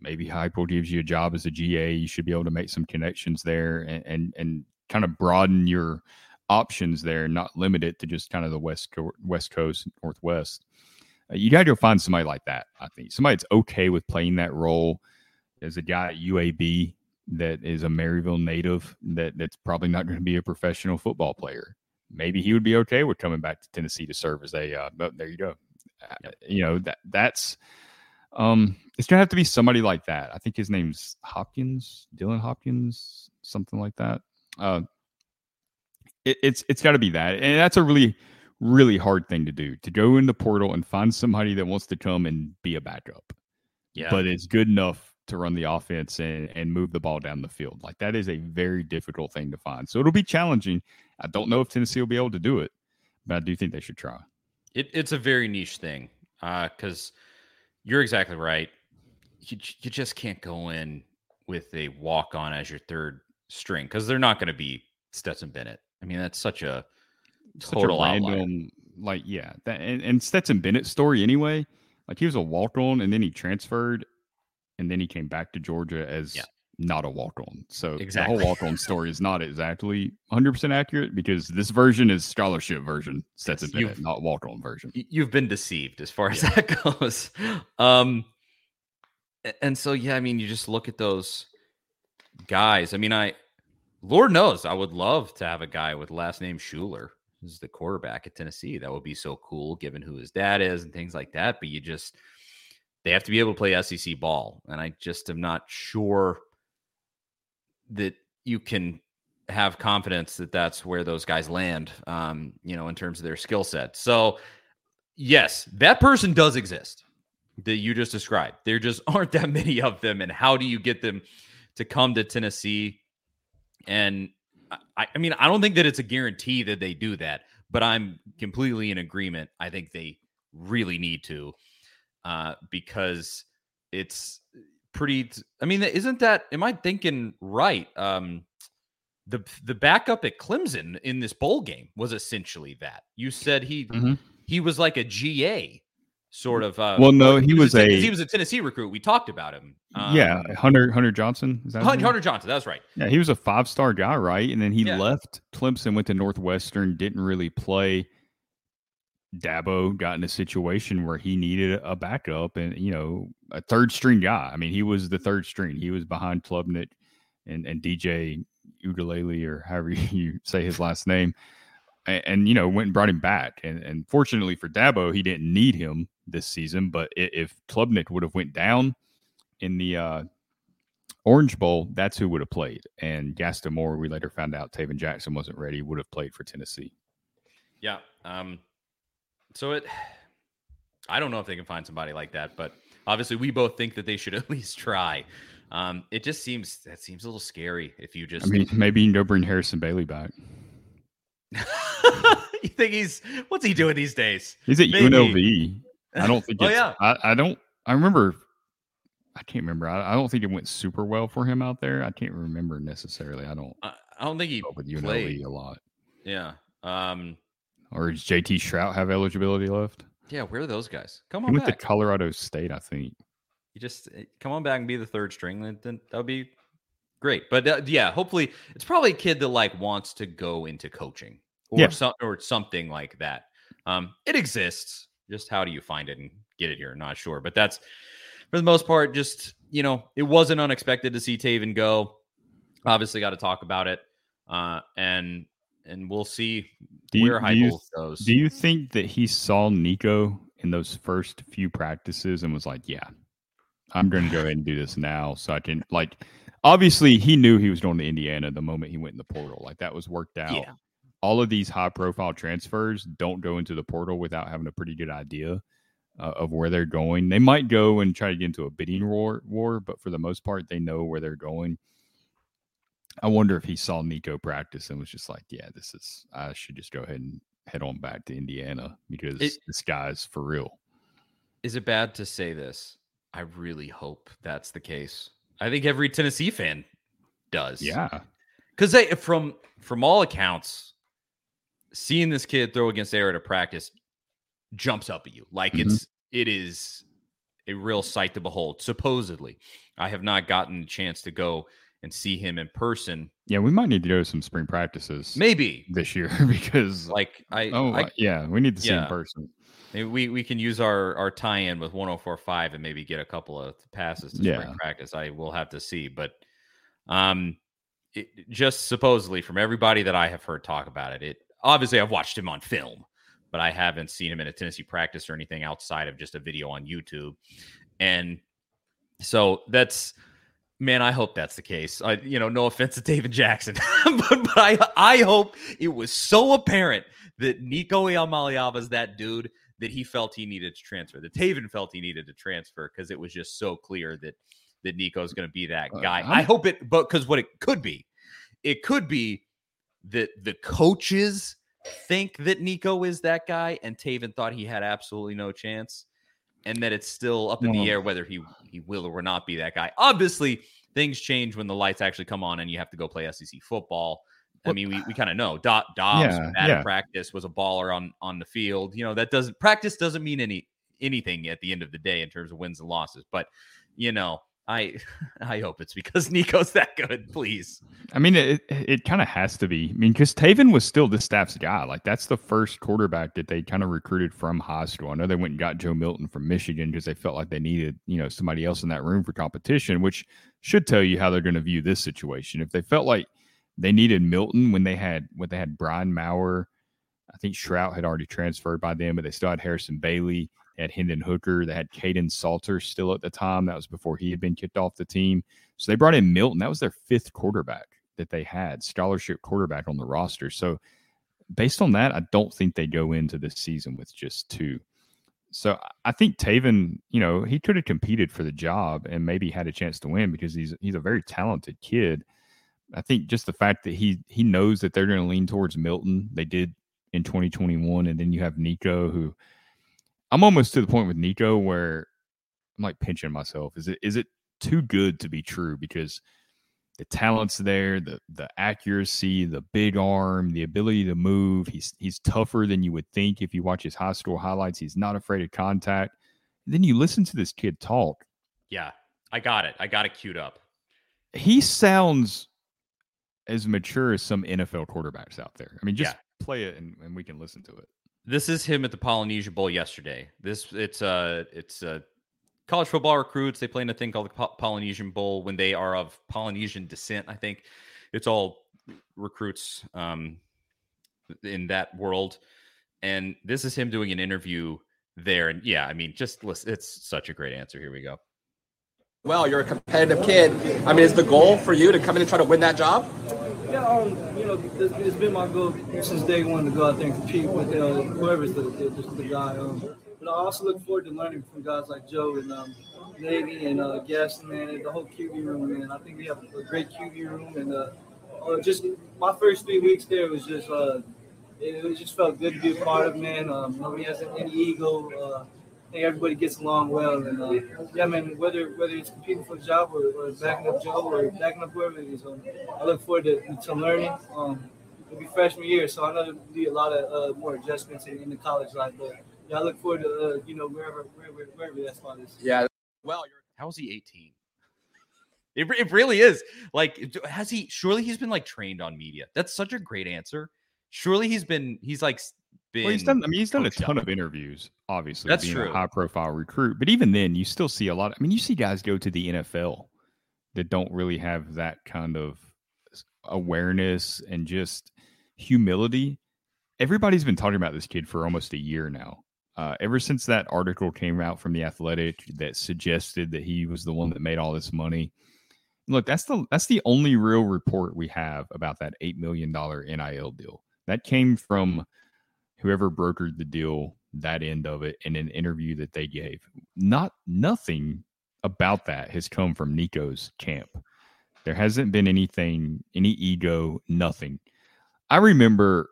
maybe Heupel gives you a job as a GA. You should be able to make some connections there and and, and kind of broaden your options there, not limit it to just kind of the west co- west coast, northwest. Uh, you got to go find somebody like that. I think somebody that's okay with playing that role. There's a guy at UAB that is a Maryville native that that's probably not going to be a professional football player. Maybe he would be okay with coming back to Tennessee to serve as a. Uh, but there you go. Uh, You know that that's Um, it's gonna have to be somebody like that. I think his name's Hopkins, Dylan Hopkins, something like that. Uh, it, it's it's got to be that, and that's a really really hard thing to do to go in the portal and find somebody that wants to come and be a backup. Yeah. But it's good enough to run the offense and, and move the ball down the field. Like that is a very difficult thing to find. So it'll be challenging. I don't know if Tennessee will be able to do it, but I do think they should try. It, it's a very niche thing because uh, you're exactly right. You, you just can't go in with a walk on as your third string because they're not going to be Stetson Bennett. I mean, that's such a total such a random, outlier. like, yeah. That, and, and Stetson Bennett's story anyway, like he was a walk on and then he transferred and then he came back to Georgia as yeah. Not a walk on. So exactly. the whole walk on story is not exactly 100% accurate because this version is scholarship version, Stetson yes, Bennett, not walk on version. You've been deceived as far as yeah. that goes. Um, and so, yeah, I mean, you just look at those guys. I mean, I, Lord knows, I would love to have a guy with last name Shuler as the quarterback at Tennessee. That would be so cool given who his dad is and things like that. But you just, they have to be able to play SEC ball. And I just am not sure that you can have confidence that that's where those guys land, um, you know, in terms of their skill set. So, yes, that person does exist that you just described. There just aren't that many of them. And how do you get them to come to Tennessee? And I, I mean, I don't think that it's a guarantee that they do that, but I'm completely in agreement. I think they really need to uh, because it's pretty. I mean, isn't that? Am I thinking right? Um, the the backup at Clemson in this bowl game was essentially that. You said he mm-hmm. he was like a GA sort of. Uh, well, no, he, he was, was a, he was a Tennessee recruit. We talked about him. Um, yeah, Hunter Hunter Johnson. Hunter, Hunter Johnson. That's right. Yeah, he was a five star guy, right? And then he yeah. left Clemson, went to Northwestern, didn't really play. Dabo got in a situation where he needed a backup and, you know, a third string guy. I mean, he was the third string. He was behind Klubnik and, and DJ Uiagalelei or however you say his last name. And, and, you know, went and brought him back. And, and fortunately for Dabo, he didn't need him this season. But if Klubnik would have went down in the uh, Orange Bowl, that's who would have played. And Gaston Moore, we later found out Tayven Jackson wasn't ready, would have played for Tennessee. Yeah. Um, so it, I don't know if they can find somebody like that, but obviously we both think that they should at least try. Um, it just seems that seems a little scary if you just. I mean, maybe you can go bring Harrison Bailey back. you think he's what's he doing these days? He's at maybe. UNLV. I don't think. oh yeah. I, I, don't. I remember. I can't remember. I, I, don't think it went super well for him out there. I can't remember necessarily. I don't. I, I don't think he with UNLV played. a lot. Yeah. Um. Or does JT Shrout have eligibility left? Yeah, where are those guys? Come on, he went back. to Colorado State, I think. You just eh, come on back and be the third string. Then that would be great. But uh, yeah, hopefully, it's probably a kid that like wants to go into coaching or yeah. some or something like that. Um, it exists. Just how do you find it and get it here? Not sure, but that's for the most part. Just you know, it wasn't unexpected to see Tayven go. Obviously, got to talk about it. Uh, and and we'll see do you, where Heupel goes. Do you think that he saw Nico in those first few practices and was like, "Yeah, I'm going to go ahead and do this now, so I can like." Obviously, he knew he was going to Indiana the moment he went in the portal. Like that was worked out. Yeah. All of these high-profile transfers don't go into the portal without having a pretty good idea uh, of where they're going. They might go and try to get into a bidding war, war, but for the most part, they know where they're going. I wonder if he saw Nico practice and was just like, yeah, this is, I should just go ahead and head on back to Indiana because it, this guy's for real. Is it bad to say this? I really hope that's the case. I think every Tennessee fan does. Yeah. Because they from from all accounts, seeing this kid throw against air at a practice jumps up at you. Like mm-hmm. it's it is a real sight to behold, supposedly. I have not gotten a chance to go and see him in person. Yeah, we might need to go to some spring practices. Maybe this year because like I oh I, yeah, we need to see yeah. in person. Maybe we we can use our our tie-in with 1045 and maybe get a couple of passes to yeah. spring practice. I will have to see, but um it, just supposedly from everybody that I have heard talk about it, it obviously I've watched him on film, but I haven't seen him in a Tennessee practice or anything outside of just a video on YouTube. And so that's man, I hope that's the case. I, you know, no offense to David Jackson, but, but I, I hope it was so apparent that Nico Iamaleava is that dude that he felt he needed to transfer. That Tayven felt he needed to transfer because it was just so clear that that Nico's going to be that Uh, guy. I'm- I hope it, but because what it could be, it could be that the coaches think that Nico is that guy, and Tayven thought he had absolutely no chance, and that it's still up in the air whether he he will or will not be that guy. Obviously, things change when the lights actually come on and you have to go play SEC football. I mean, we, uh we kind of know Do- Dobbs Yeah, bad yeah. at practice was a baller on on the field. You know that doesn't practice doesn't mean any anything at the end of the day in terms of wins and losses. But you know, I I hope it's because Nico's that good. Please, I mean, it it kind of has to be. I mean, because Tayven was still the staff's guy. Like that's the first quarterback that they kind of recruited from high school. I know they went and got Joe Milton from Michigan because they felt like they needed you know somebody else in that room for competition, which should tell you how they're going to view this situation. If they felt like they needed Milton when they had when they had Brian Maurer, I think Shrout had already transferred by then, but they still had Harrison Bailey. They had Hendon Hooker. They had Kaidon Salter still at the time. That was before he had been kicked off the team. So they brought in Milton. That was their fifth quarterback that they had, scholarship quarterback on the roster. So based on that, I don't think they go into this season with just two. So I think Tayven, you know, he could have competed for the job and maybe had a chance to win because he's he's a very talented kid. I think just the fact that he he knows that they're going to lean towards Milton. They did in 2021, and then you have Nico, who I'm almost to the point with Nico where I'm like pinching myself. Is it is it too good to be true? Because the talent's there, the the accuracy, the big arm, the ability to move. He's he's tougher than you would think if you watch his high school highlights. He's not afraid of contact. then you listen to this kid talk. yeah, I got it. I got it queued up. He sounds as mature as some NFL quarterbacks out there. I mean, just play it and, and we can listen to it. This is him at the Polynesia Bowl yesterday. This it's uh it's uh college football recruits. They play in a thing called the Po- Polynesian Bowl when they are of Polynesian descent. I think it's all recruits um in that world. And this is him doing an interview there. And yeah, I mean, just listen. It's such a great answer. Here we go. well. You're a competitive kid. I mean, is the goal for you to come in and try to win that job? Yeah, um, you know, it's, it's been my goal since day one to go out there and compete with uh, whoever's the, the, the, guy. Um, but I also look forward to learning from guys like Joe and um, Navy and uh, Gaston, man, and the whole QB room, man. I think we have a great QB room, and uh, uh, just my first three weeks there was just uh, it, it just felt good to be a part of, man. Um, nobody has any ego. Think everybody gets along well, and uh, yeah, man. Whether whether it's competing for the job or, or backing up Joe or backing up whoever it is, um, I look forward to, to learning. Um, it'll be freshman year, so I know there'll be a lot of uh, more adjustments in, in the college life. But yeah, I look forward to uh, you know wherever wherever wherever that spot is. Yeah. Well, you're How is he 18? It, it really is. Like, has he? Surely he's been like trained on media. That's such a great answer. Surely he's been. He's like been. Well, he's done. I mean, he's done a ton up. of interviews. Obviously, That's being true. a high-profile recruit. But even then, you still see a lot. I mean, you see guys go to the NFL that don't really have that kind of awareness and just humility. Everybody's been talking about this kid for almost a year now. Uh, ever since that article came out from the Athletic that suggested that he was the one that made all this money. Look, that's the that's the only real report we have about that eight million dollar NIL deal. That came from whoever brokered the deal, that end of it, in an interview that they gave. Not nothing about that has come from Nico's camp. There hasn't been anything, any ego, nothing. I remember,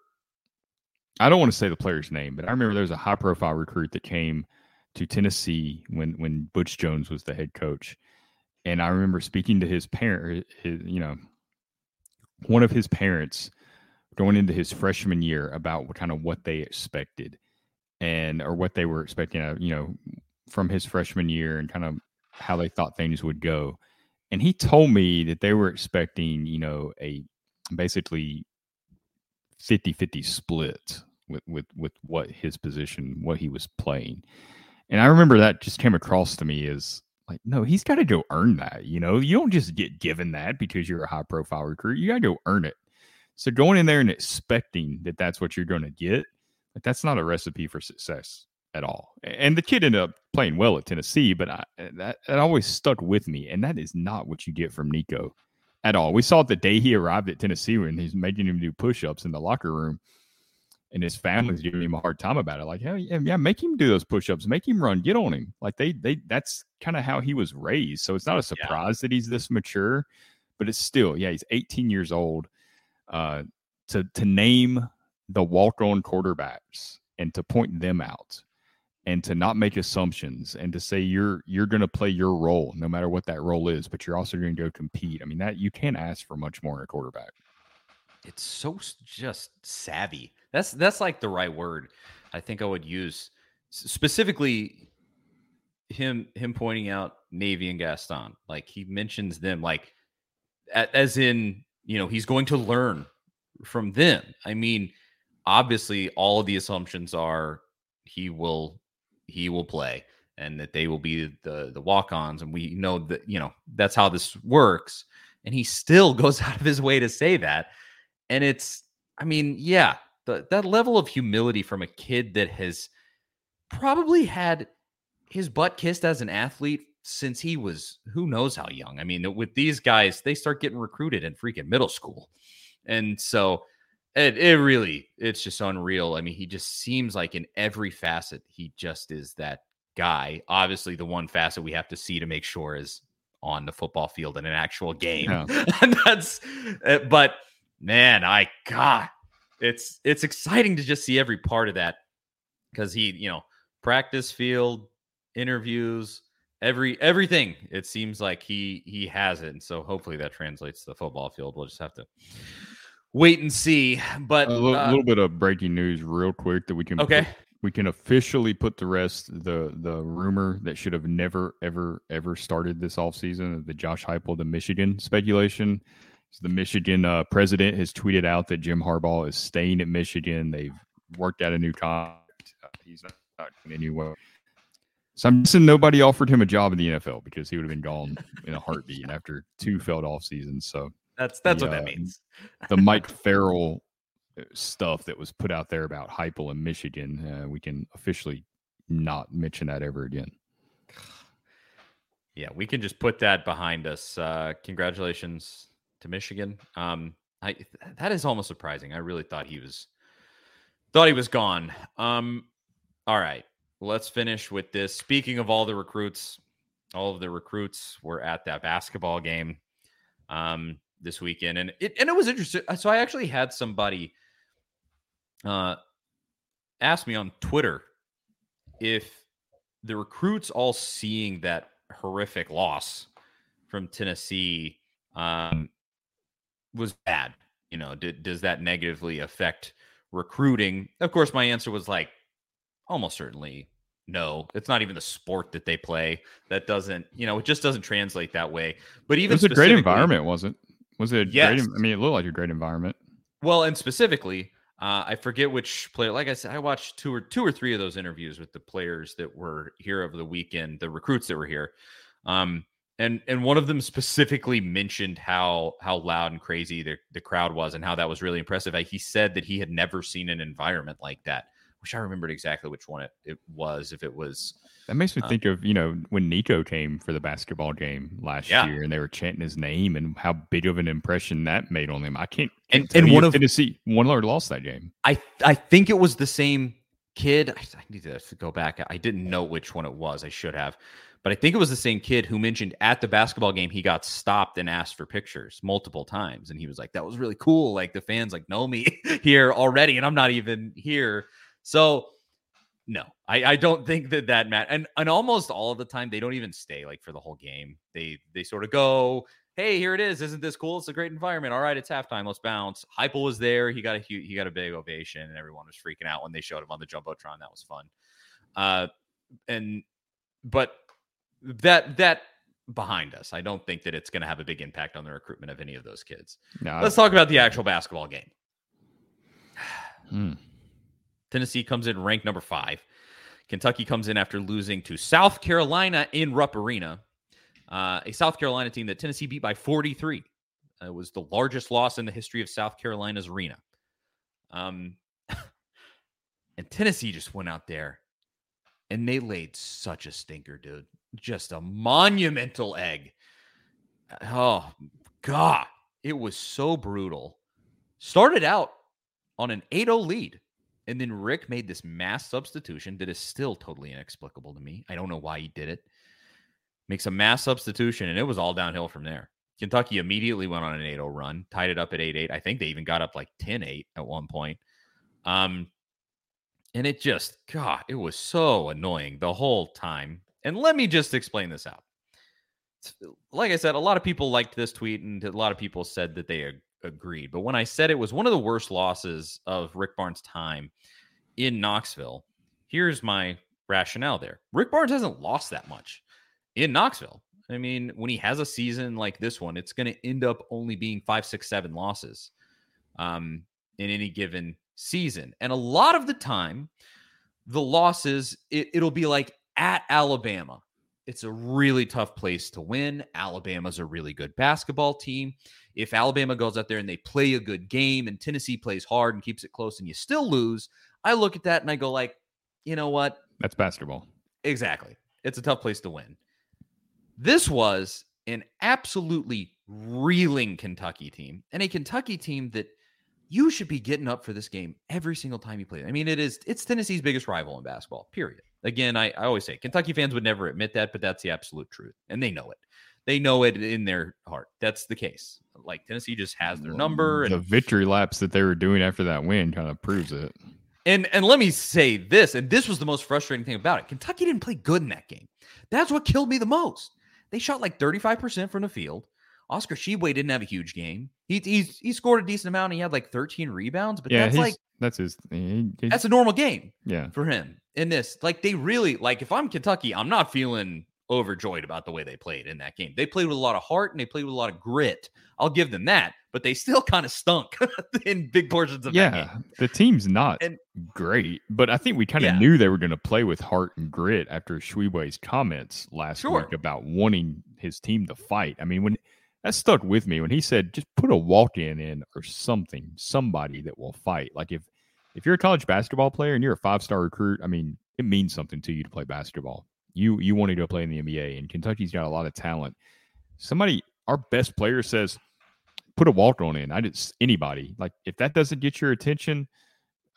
I don't want to say the player's name, but I remember there was a high profile recruit that came to Tennessee when when Butch Jones was the head coach. And I remember speaking to his parent, his, you know, one of his parents going into his freshman year about kind of what they expected and or what they were expecting uh, you know from his freshman year and kind of how they thought things would go. And he told me that they were expecting you know a basically 50-50 split with with with what his position what he was playing. And i remember that just came across to me as like no he's got to go earn that you know? You don't just get given that because you're a high profile recruit you got to go earn it so going in there and expecting that that's what you're going to get, like that's not a recipe for success. at all. And the kid ended up playing well at Tennessee, but I, eh, that that always stuck with me, and that is not what you get from Nico at all. We saw it the day he arrived at Tennessee when he's making him do push-ups in the locker room, and his family's giving him a hard time about it. Like, yeah, yeah, yeah make him do those push-ups, make him run, get on him. Like they they that's kind of how he was raised. So it's not a surprise yeah. that he's this mature, but it's still, yeah, he's 18 years old. Uh, to to name the walk-on quarterbacks and to point them out and to not make assumptions and to say you're you're going to play your role no matter what that role is but you're also going to go compete. I mean that you can't ask for much more in a quarterback. It's so just savvy. That's that's like the right word i think i would use. Specifically him him pointing out navy and gaston. Like he mentions them like as in you know he's going to learn from them. I mean obviously all of the assumptions are he will he will play and that they will be the the walk-ons and we know that you know that's how this works and he still goes out of his way to say that. And it's i mean yeah the, that level of humility from a kid that has probably had his butt kissed as an athlete since he was who knows how young i mean with these guys they start getting recruited in freaking middle school and so it, it really it's just unreal. I mean, he just seems like in every facet, he just is that guy. Obviously, the one facet we have to see to make sure is on the football field in an actual game. Yeah. and that's eh, but man, I God, it's it's exciting to just see every part of that because he, you know, practice field, interviews, every everything. It seems like he he has it, and so hopefully that translates to the football field. We'll just have to wait and see. But a little, uh, little, bit of breaking news, real quick, that we can okay. Put, we can officially put the rest the the rumor that should have never ever ever started this offseason, the Josh Heupel the Michigan speculation. So the Michigan uh, president has tweeted out that Jim Harbaugh is staying at Michigan. They've worked out a new contract. Uh, he's not, not going anywhere. So I'm guessing nobody offered him a job in the NFL because he would have been gone in a heartbeat after two failed off seasons. So that's that's the, what that uh, means. the Mike Farrell uh, stuff that was put out there about Heupel in Michigan, uh, we can officially not mention that ever again. Yeah, we can just put that behind us. Uh, congratulations to Michigan. Um, I that is almost surprising. I really thought he was thought he was gone. Um, all right, let's finish with this. Speaking of all the recruits, all of the recruits were at that basketball game. Um, this weekend, and it and it was interesting. So I actually had somebody uh, ask me on Twitter if the recruits all seeing that horrific loss from Tennessee um, was bad. You know, did, does that negatively affect recruiting? Of course, my answer was like almost certainly no. It's not even the sport that they play. That doesn't, you know, it just doesn't translate that way. But even it's a great environment, wasn't? Was it? Yes. Great, I mean, it looked like a great environment. Well, and specifically, uh, I forget which player. Like I said, I watched two or two or three of those interviews with the players that were here over the weekend, the recruits that were here. Um, and and one of them specifically mentioned how how loud and crazy the, the crowd was and how that was really impressive. He said that he had never seen an environment like that wish I remembered exactly which one it, it was. If it was that makes me uh, think of you know when Nico came for the basketball game last yeah. year and they were chanting his name and how big of an impression that made on him. I can't, can't and, and one of Tennessee one Lord lost that game. I I think it was the same kid. I, I need to go back. I didn't know which one it was. I should have. But I think it was the same kid who mentioned at the basketball game he got stopped and asked for pictures multiple times, and he was like, "That was really cool. Like the fans like know me here already, and I'm not even here." So no, I, I don't think that that Matt and and almost all of the time they don't even stay like for the whole game. They they sort of go, hey, here it is. Isn't this cool? It's a great environment. All right, it's halftime. Let's bounce. Heupel was there. He got a huge, he got a big ovation, and everyone was freaking out when they showed him on the jumbotron. That was fun. Uh, and but that that behind us, I don't think that it's going to have a big impact on the recruitment of any of those kids. No, Let's talk about the actual basketball game. Hmm. Tennessee comes in ranked number five. Kentucky comes in after losing to South Carolina in Rupp Arena, uh, a South Carolina team that Tennessee beat by 43. it was the largest loss in the history of South Carolina's arena. Um, and Tennessee just went out there and they laid such a stinker, dude. Just a monumental egg. Oh, God. It was so brutal. Started out on an 8 0 lead. And then Rick made this mass substitution that is still totally inexplicable to me. I don't know why he did it. Makes a mass substitution, and it was all downhill from there. Kentucky immediately went on an 8 0 run, tied it up at 8 8. I think they even got up like 10 8 at one point. Um, and it just, God, it was so annoying the whole time. And let me just explain this out. Like I said, a lot of people liked this tweet, and a lot of people said that they agreed. But when I said it was one of the worst losses of Rick Barnes' time in Knoxville, here's my rationale there. Rick Barnes hasn't lost that much in Knoxville. I mean, when he has a season like this one, it's going to end up only being five, six, seven losses um, in any given season. And a lot of the time, the losses, it, it'll be like at Alabama. It's a really tough place to win. Alabama's a really good basketball team. If Alabama goes out there and they play a good game and Tennessee plays hard and keeps it close and you still lose, I look at that and I go like, you know what? That's basketball. Exactly. It's a tough place to win. This was an absolutely reeling Kentucky team and a Kentucky team that you should be getting up for this game every single time you play. it. I mean, it is it's Tennessee's biggest rival in basketball. Period. Again, I, I always say Kentucky fans would never admit that, but that's the absolute truth, and they know it. They know it in their heart. That's the case. Like Tennessee just has their number, The and victory laps that they were doing after that win kind of proves it. and and let me say this, and this was the most frustrating thing about it. Kentucky didn't play good in that game. That's what killed me the most. They shot like 35% from the field. Oscar Tshiebwe didn't have a huge game. He he's, he scored a decent amount. He had like 13 rebounds, but yeah, that's like that's his. He- that's a normal game yeah. for him in this. Like they really like if I'm Kentucky, I'm not feeling overjoyed about the way they played in that game. They played with a lot of heart and they played with a lot of grit. I'll give them that, but they still kind of stunk in big portions of that Yeah, the team's not And- great, but I think we kind of Yeah. knew they were going to play with heart and grit after Tshiebwe's comments last Sure. week about wanting his team to fight. I mean, when that stuck with me when he said, "Just put a walk-in in or something, somebody that will fight." Like if if you're a college basketball player and you're a five-star recruit, I mean, it means something to you to play basketball. You you wanted to play in the NBA, and Kentucky's got a lot of talent. Somebody, our best player says, put a walk on in. I just anybody like if that doesn't get your attention,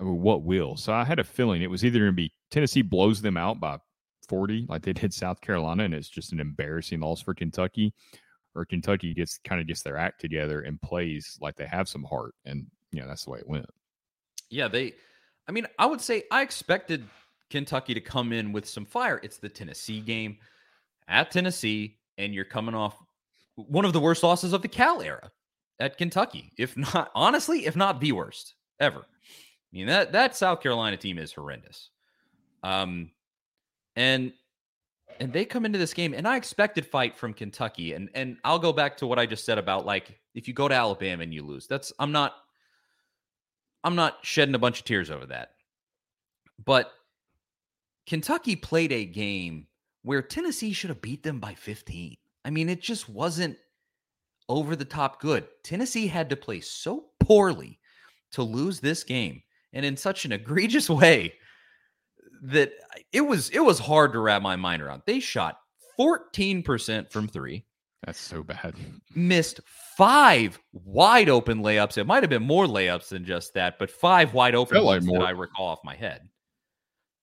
mean, what will? So I had a feeling it was either going to be Tennessee blows them out by 40, like they did South Carolina, and it's just an embarrassing loss for Kentucky, or Kentucky gets kind of gets their act together and plays like they have some heart, and you know that's the way it went. Yeah, they I mean, I would say I expected Kentucky to come in with some fire. It's the Tennessee game at Tennessee, and you're coming off one of the worst losses of the Cal era at Kentucky. If not, honestly, if not the worst ever. I mean, that that South Carolina team is horrendous. Um and and they come into this game and I expected fight from Kentucky. And and I'll go back to what I just said about like if you go to Alabama and you lose, that's I'm not I'm not shedding a bunch of tears over that. But Kentucky played a game where Tennessee should have beat them by 15. I mean, it just wasn't over the top good. Tennessee had to play so poorly to lose this game and in such an egregious way that it was it was hard to wrap my mind around. They shot 14% from 3 That's so bad. missed five wide open layups. It might have been more layups than just that, but five wide open Felt like that I recall off my head.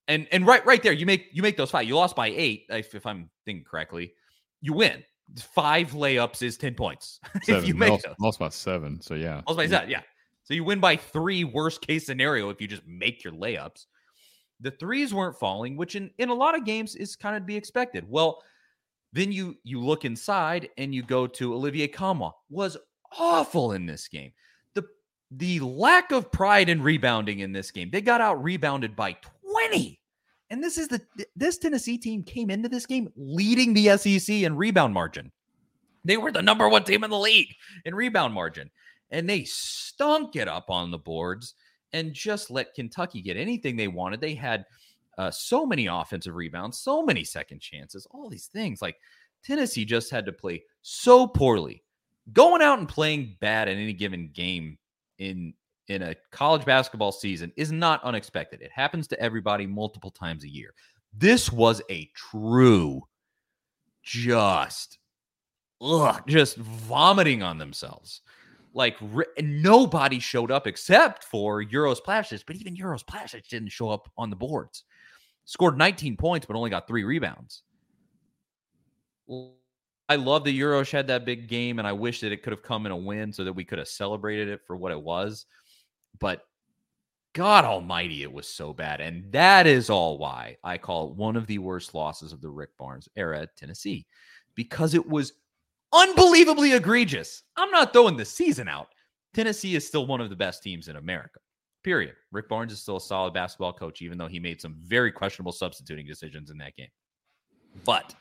And and right right there, you make you make those five. You lost by eight, if, if I'm thinking correctly. You win. Five layups is ten points. if you make lost, those. lost by seven. So yeah, was about to say, yeah. So you win by three, worst case scenario, if you just make your layups. The threes weren't falling, which in, in a lot of games is kind of to be expected. Well, then you you look inside and you go to Olivier Nkamhoua was awful in this game. The the lack of pride in rebounding in this game. They got out rebounded by 20. And this is the this Tennessee team came into this game leading the SEC in rebound margin. They were the number one team in the league in rebound margin. And they stunk it up on the boards and just let Kentucky get anything they wanted. They had uh, so many offensive rebounds, so many second chances, all these things. Like Tennessee just had to play so poorly. Going out and playing bad in any given game in in a college basketball season is not unexpected. It happens to everybody multiple times a year. This was a true, just, ugh, just vomiting on themselves. Like nobody showed up except for Uros Plavsic, but even Uros Plavsic didn't show up on the boards. Scored 19 points, but only got three rebounds. I love that Uros had that big game, and I wish that it could have come in a win so that we could have celebrated it for what it was. But God Almighty, it was so bad, and that is all why I call it one of the worst losses of the Rick Barnes era at Tennessee, because it was unbelievably egregious. I'm not throwing the season out. Tennessee is still one of the best teams in America. Period. Rick Barnes is still a solid basketball coach, even though he made some very questionable substituting decisions in that game. But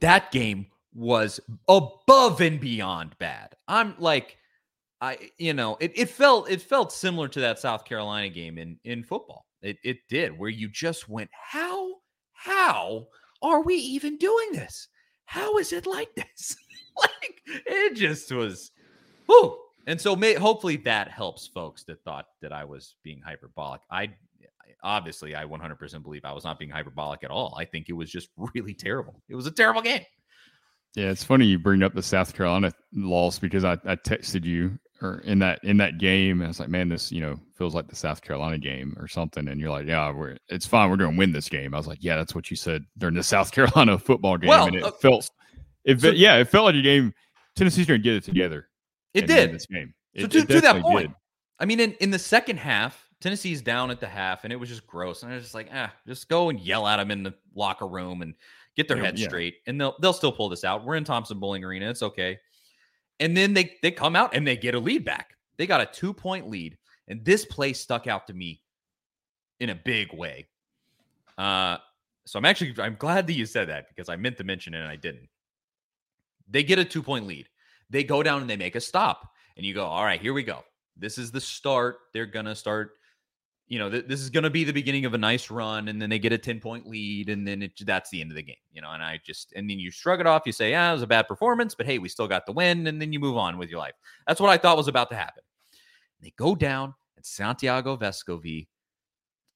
that game was above and beyond bad. I'm like, I you know, it, it felt it felt similar to that South Carolina game in in football. It it did, where you just went, How how are we even doing this? How is it like this? like it just was whew. And so may hopefully that helps folks that thought that I was being hyperbolic. I obviously I 100% believe I was not being hyperbolic at all. I think it was just really terrible. It was a terrible game. Yeah, it's funny you bring up the South Carolina loss because I, I texted you or in that in that game, and I was like, man, this you know feels like the South Carolina game or something, and you're like, yeah, we're it's fine, we're going to win this game. I was like, yeah, that's what you said during the South Carolina football game, Well, and it uh, felt, it so- yeah, it felt like a game. Tennessee's going to get it together. It did. this game. So to, to that point, did. I mean, in, in the second half, Tennessee's down at the half, and it was just gross. And I was just like, ah, just go and yell at them in the locker room and get their Yeah, heads yeah. straight, and they'll they'll still pull this out. We're in Thompson Boling Arena; it's okay. And then they they come out and they get a lead back. They got a two point lead, and this play stuck out to me in a big way. Uh, so I'm actually I'm glad that you said that because I meant to mention it and I didn't. They get a two point lead. They go down and they make a stop, and you go, all right, here we go. This is the start. They're gonna start. You know, th- this is going to be the beginning of a nice run, and then they get a ten point lead, and then it, that's the end of the game. You know, and I just and then you shrug it off. You say, "Yeah, it was a bad performance, but hey, we still got the win," and then you move on with your life. That's what I thought was about to happen. They go down, and Santiago Vescovi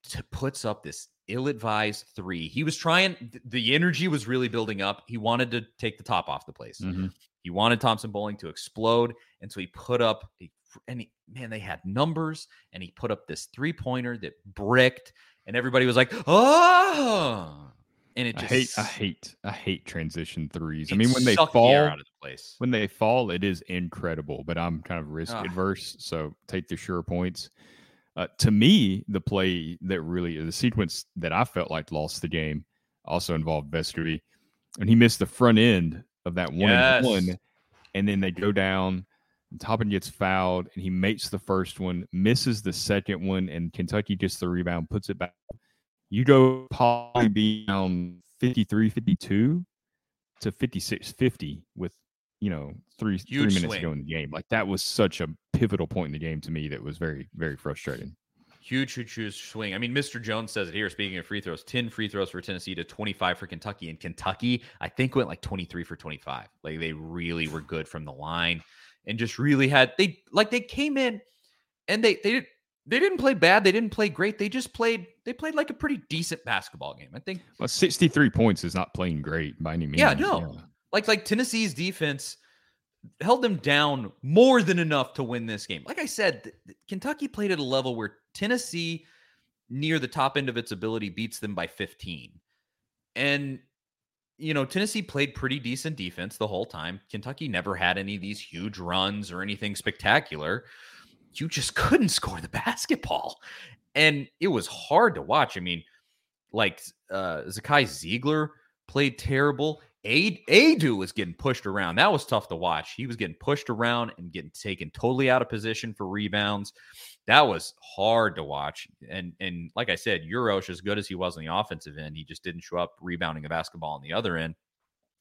t- puts up this ill-advised three. He was trying. th- The energy was really building up. He wanted to take the top off the place. Mhm. He wanted Thompson Boling to explode, and so he put up a and he, man, they had numbers, and he put up this three pointer that bricked, and everybody was like, "Oh!" And it I just hate, I hate, I hate transition threes. I mean, when they sucked the fall, out of the place. when they fall, it is incredible. But I'm kind of risk Ah. adverse, so take the sure points. Uh, to me, the play that really the sequence that I felt like lost the game also involved Vescovi, and he missed the front end of that one and one, and then they go down. Toppin gets fouled, and he makes the first one, misses the second one, and Kentucky gets the rebound, puts it back. You go probably be down 53 52 to 56 50 with, you know, three, three minutes swing. to go in the game. Like that was such a pivotal point in the game to me that was very, very frustrating. Huge, huge, huge swing. I mean, Mr. Jones says it here. Speaking of free throws, 10 free throws for Tennessee to 25 for Kentucky. And Kentucky, I think, went like 23 for 25. Like they really were good from the line and just really had they like they came in and they they did they didn't play bad. They didn't play great. They just played they played like a pretty decent basketball game. I think Well, 63 points is not playing great by any means. Yeah, no. like like Tennessee's defense held them down more than enough to win this game. Like I said, Kentucky played at a level where Tennessee near the top end of its ability beats them by 15. And you know, Tennessee played pretty decent defense the whole time. Kentucky never had any of these huge runs or anything spectacular. You just couldn't score the basketball. And it was hard to watch. I mean, like uh Zakai Zeigler played terrible. A- Aidoo was getting pushed around. That was tough to watch. He was getting pushed around and getting taken totally out of position for rebounds. That was hard to watch. And and like I said, Uros, as good as he was on the offensive end, he just didn't show up rebounding the basketball on the other end.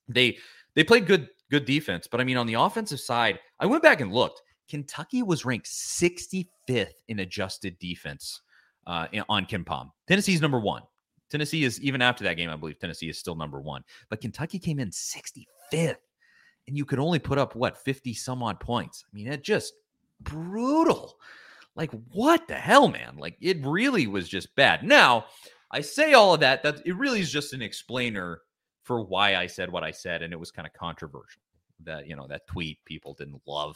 They they played good good defense, but I mean on the offensive side, I went back and looked. Kentucky was ranked 65th in adjusted defense uh, on KenPom. Tennessee's number one. Tennessee is even after that game, I believe Tennessee is still number one. But Kentucky came in 65th, and you could only put up what 50 some odd points. I mean, it just brutal. Like, what the hell, man? Like, it really was just bad. Now, I say all of that. That it really is just an explainer for why I said what I said, and it was kind of controversial. That you know that tweet people didn't love.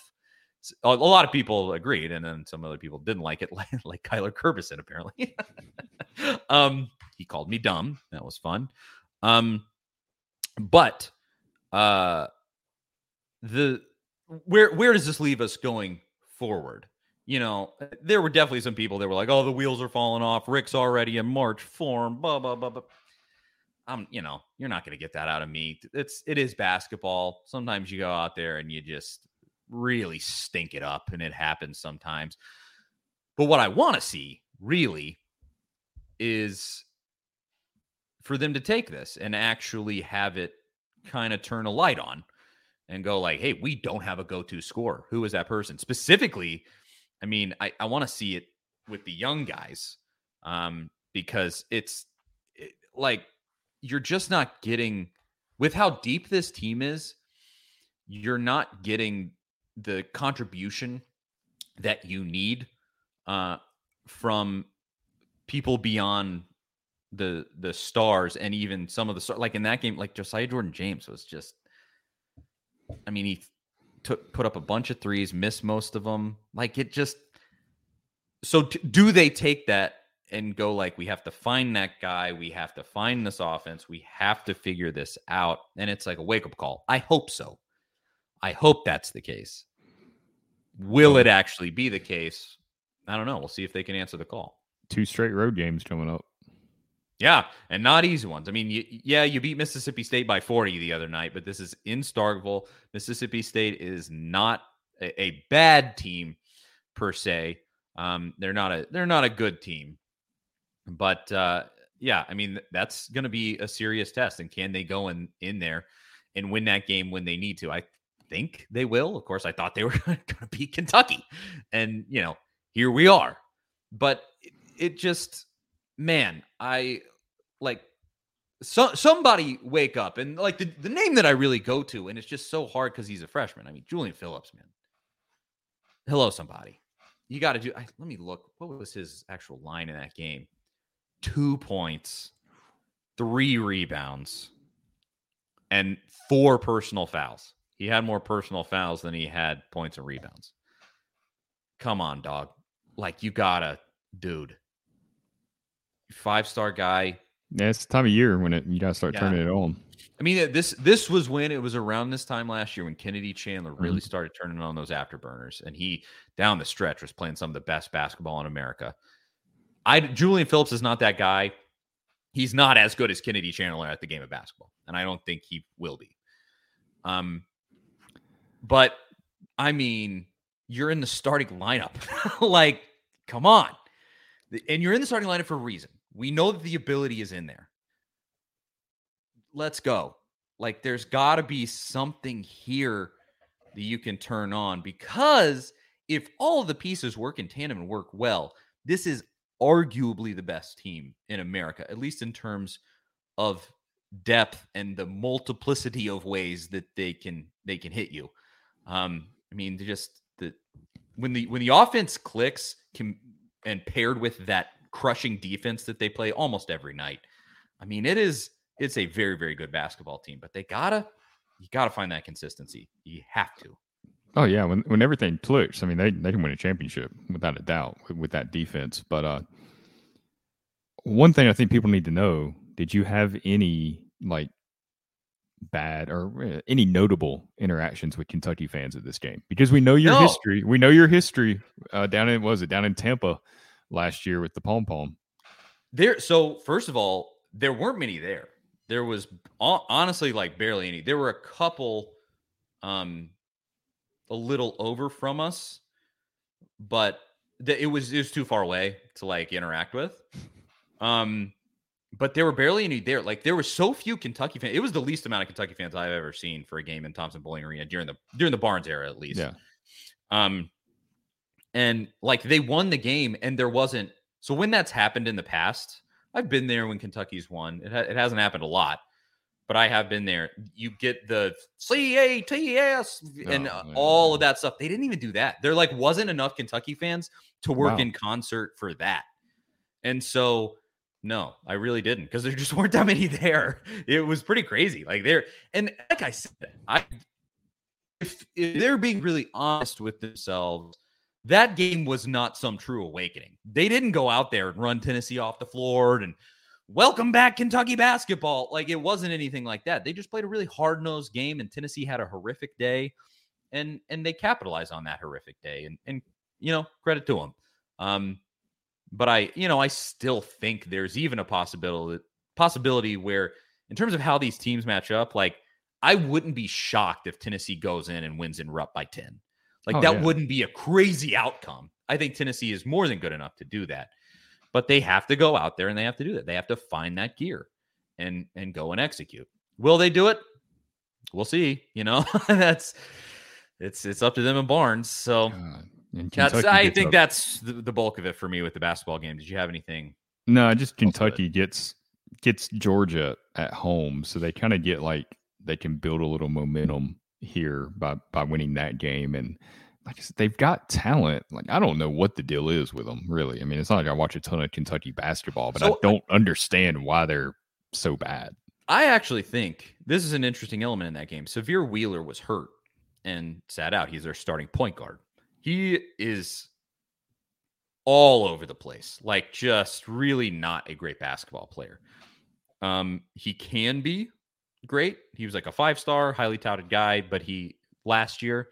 A lot of people agreed, and then some other people didn't like it, like, like Kyler Kurbison apparently. um, he called me dumb. That was fun. Um, but uh, the where where does this leave us going forward? You know, there were definitely some people that were like, "Oh, the wheels are falling off. Rick's already in March form." Blah blah blah blah. I'm, you know, you're not going to get that out of me. It's it is basketball. Sometimes you go out there and you just really stink it up, and it happens sometimes. But what I want to see really is for them to take this and actually have it kind of turn a light on and go like, hey, we don't have a go-to scorer. Who is that person? Specifically, I mean, I, I want to see it with the young guys um, because it's it, like you're just not getting with how deep this team is, you're not getting the contribution that you need uh, from people beyond the the stars and even some of the stars. Like in that game, like Josiah Jordan James was just. I mean, he took put up a bunch of threes, missed most of them. Like it just. So t- do they take that and go like, we have to find that guy, we have to find this offense, we have to figure this out, and it's like a wake up call. I hope so. I hope that's the case. Will it actually be the case? I don't know. We'll see if they can answer the call. Two straight road games coming up. Yeah, and not easy ones. I mean, you, yeah, you beat Mississippi State by 40 the other night, but this is in Starkville. Mississippi State is not a, a bad team per se. Um, they're not a they're not a good team, but uh, yeah, I mean that's going to be a serious test. And can they go in in there and win that game when they need to? I think they will. Of course, I thought they were going to beat Kentucky, and you know here we are. But it, it just man, I like so, somebody wake up and like the, the name that I really go to, and it's just so hard because he's a freshman. I mean, Julian Phillips, man. Hello, somebody. You got to do. I, let me look. What was his actual line in that game? Two points, three rebounds, and four personal fouls. He had more personal fouls than he had points and rebounds. Come on, dog. Like you gotta, dude five star guy. Yeah, it's the time of year when it you gotta start yeah. turning it on. I mean, this this was when it was around this time last year when Kennedy Chandler really mm-hmm. started turning on those afterburners, and he down the stretch was playing some of the best basketball in America. I Julian Phillips is not that guy. He's not as good as Kennedy Chandler at the game of basketball, and I don't think he will be. Um, but I mean, you're in the starting lineup. like, come on, and you're in the starting lineup for a reason. We know that the ability is in there. Let's go. Like there's got to be something here that you can turn on because if all the pieces work in tandem and work well, this is arguably the best team in America, at least in terms of depth and the multiplicity of ways that they can they can hit you. Um, I mean, just the when the when the offense clicks can and paired with that crushing defense that they play almost every night. I mean, it is it's a very very good basketball team, but they gotta you gotta find that consistency. You have to. Oh yeah, when when everything clicks, I mean they they can win a championship without a doubt with, with that defense. But uh, one thing I think people need to know: Did you have any like bad or uh, any notable interactions with Kentucky fans at this game? Because we know your no. history. We know your history uh, down in was it down in Tampa last year with the pom pom. There, so first of all, there weren't many there. There was honestly like barely any. There were a couple, um, a little over from us, but th- it was it was too far away to like interact with. Um, but there were barely any there. Like there were so few Kentucky fans. It was the least amount of Kentucky fans I've ever seen for a game in Thompson Boling Arena during the during the Barnes era, at least. Yeah. Um, and like they won the game, and there wasn't. So when that's happened in the past, I've been there when Kentucky's won. It, ha- it hasn't happened a lot, but I have been there. You get the C A T S and oh, all of that stuff. They didn't even do that. There like wasn't enough Kentucky fans to work wow. in concert for that. And so No, I really didn't because there just weren't that many there. It was pretty crazy. Like there, and like I said, I if, if they're being really honest with themselves, that game was not some true awakening. They didn't go out there and run Tennessee off the floor and welcome back Kentucky basketball. Like it wasn't anything like that. They just played a really hard nosed game, and Tennessee had a horrific day, and and they capitalized on that horrific day. And and you know credit to them. Um, but I you know I still think there's even a possibility possibility where in terms of how these teams match up, like I wouldn't be shocked if Tennessee goes in and wins in Rupp by ten. Like Oh, that yeah. wouldn't be a crazy outcome. I think Tennessee is more than good enough to do that. But they have to go out there and they have to do that. They have to find that gear and and go and execute. Will they do it? We'll see. You know, that's it's it's up to them and Barnes. So uh, that's I think up- that's the, the bulk of it for me with the basketball game. Did you have anything? No, just I'll do it. Kentucky gets gets Georgia at home, so they kind of get like they can build a little momentum here by by winning that game. And like I said, they've got talent. Like I don't know what the deal is with them, really. I mean, it's not like I watch a ton of Kentucky basketball, but I don't understand why they're so bad. I actually think this is an interesting element in that game. Sahvir Wheeler was hurt and sat out. He's their starting point guard. He is all over the place, like just really not a great basketball player. Um, he can be great. He was like a five star, highly touted guy, but he last year,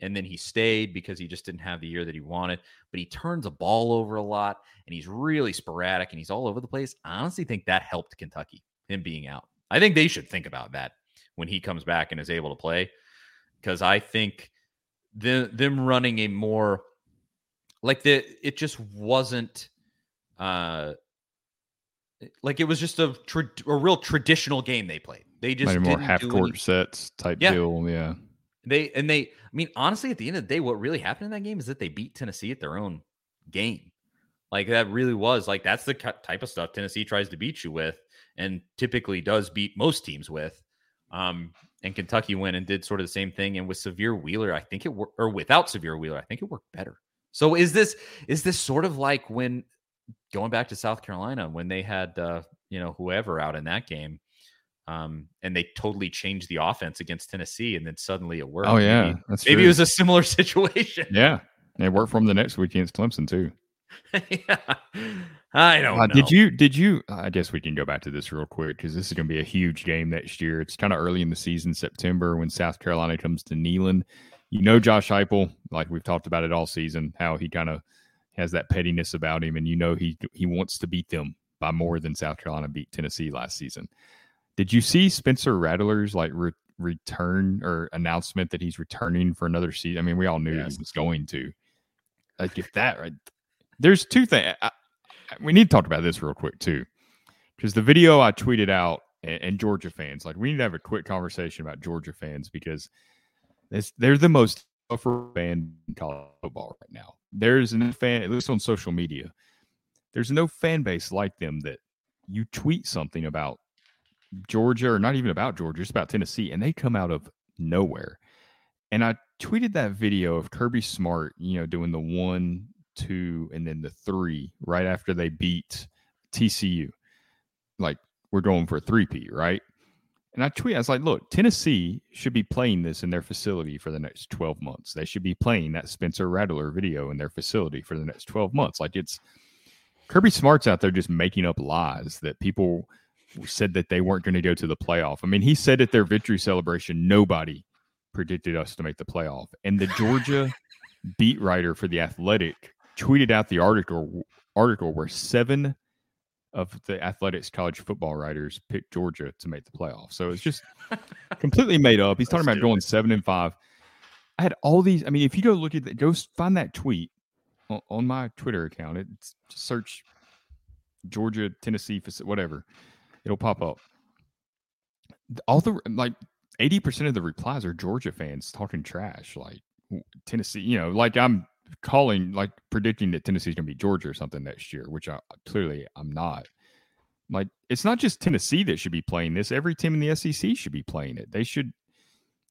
and then he stayed because he just didn't have the year that he wanted. But he turns the ball over a lot, and he's really sporadic, and he's all over the place. I honestly think that helped Kentucky him being out. I think they should think about that when he comes back and is able to play, because I think the, them running a more like the it just wasn't uh like it was just a tra- a real traditional game they played. They just Maybe more half court any- sets type Yeah. deal. Yeah. they and they, I mean, honestly, at the end of the day, what really happened in that game is that they beat Tennessee at their own game. Like that really was like that's the type of stuff Tennessee tries to beat you with, and typically does beat most teams with. Um, and Kentucky went and did sort of the same thing. And with Sahvir Wheeler, I think it worked, or without Sahvir Wheeler, I think it worked better. So is this is this sort of like when going back to South Carolina when they had uh, you know whoever out in that game, um, and they totally changed the offense against Tennessee, and then suddenly it worked. Oh yeah, maybe, maybe true. it was a similar situation. yeah. And it worked from the next week against Clemson too. yeah. I don't Uh, know. Did you? Did you? I guess we can go back to this real quick because this is going to be a huge game next year. It's kind of early in the season, September, when South Carolina comes to Neyland. You know, Josh Heupel, like we've talked about it all season, how he kind of has that pettiness about him, and you know he he wants to beat them by more than South Carolina beat Tennessee last season. Did you see Spencer Rattler's like re- return or announcement that he's returning for another season? I mean, we all knew Yes. he was going to. Like if that right, there's two things. I, we need to talk about this real quick too, because the video I tweeted out and, and Georgia fans, like we need to have a quick conversation about Georgia fans because it's, they're the most tougher fan college football right now. There's no fan, at least on social media, there's no fan base like them that you tweet something about Georgia or not even about Georgia, just about Tennessee, and they come out of nowhere. And I tweeted that video of Kirby Smart, you know, doing the one, two, and then the three right after they beat TCU. Like we're going for a three P, right? And I tweet, I was like, look, Tennessee should be playing this in their facility for the next 12 months. They should be playing that Spencer Rattler video in their facility for the next 12 months. Like it's Kirby Smart's out there just making up lies that people said that they weren't going to go to the playoff. I mean, he said at their victory celebration, nobody predicted us to make the playoff. And the Georgia beat writer for the Athletic tweeted out the article article where seven of the Athletics college football writers picked Georgia to make the playoff. So it's just completely made up. He's talking That's about going seven and five. I had all these. I mean, if you go look at that, go find that tweet on, on my Twitter account. It's just search Georgia, Tennessee, whatever. It'll pop up. All the like eighty percent of the replies are Georgia fans talking trash, like Tennessee. You know, like I'm calling, like predicting that Tennessee's going to beat Georgia or something next year, which I clearly I'm not. Like it's not just Tennessee that should be playing this. Every team in the SEC should be playing it. They should.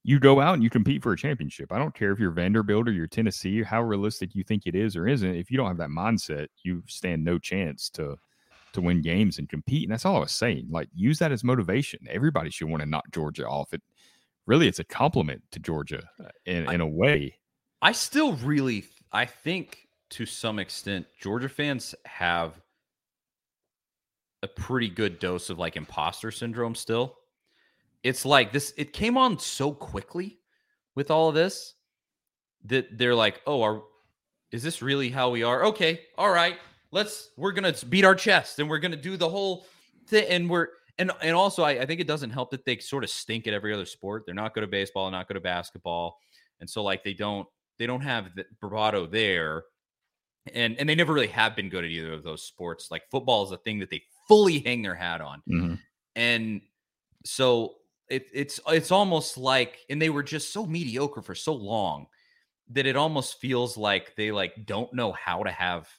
You go out and you compete for a championship. I don't care if you're Vanderbilt or you're Tennessee, how realistic you think it is or isn't. If you don't have that mindset, you stand no chance to to win games and compete. And that's all I was saying. Like, use that as motivation. Everybody should want to knock Georgia off. It really, it's a compliment to Georgia uh, in, in a way. I still really, I think to some extent, Georgia fans have a pretty good dose of like imposter syndrome still. It's like this, it came on so quickly with all of this that they're like, oh, are, is this really how we are? Okay, all right, let's, we're going to beat our chest and we're going to do the whole thing. And we're, and, and also, I, I think it doesn't help that they sort of stink at every other sport. They're not good at baseball, not good at basketball. And so, like, they don't, they don't have the bravado there and and they never really have been good at either of those sports. Like football is a thing that they fully hang their hat on, Mm-hmm. and so it, it's it's almost like, and they were just so mediocre for so long that it almost feels like they like don't know how to have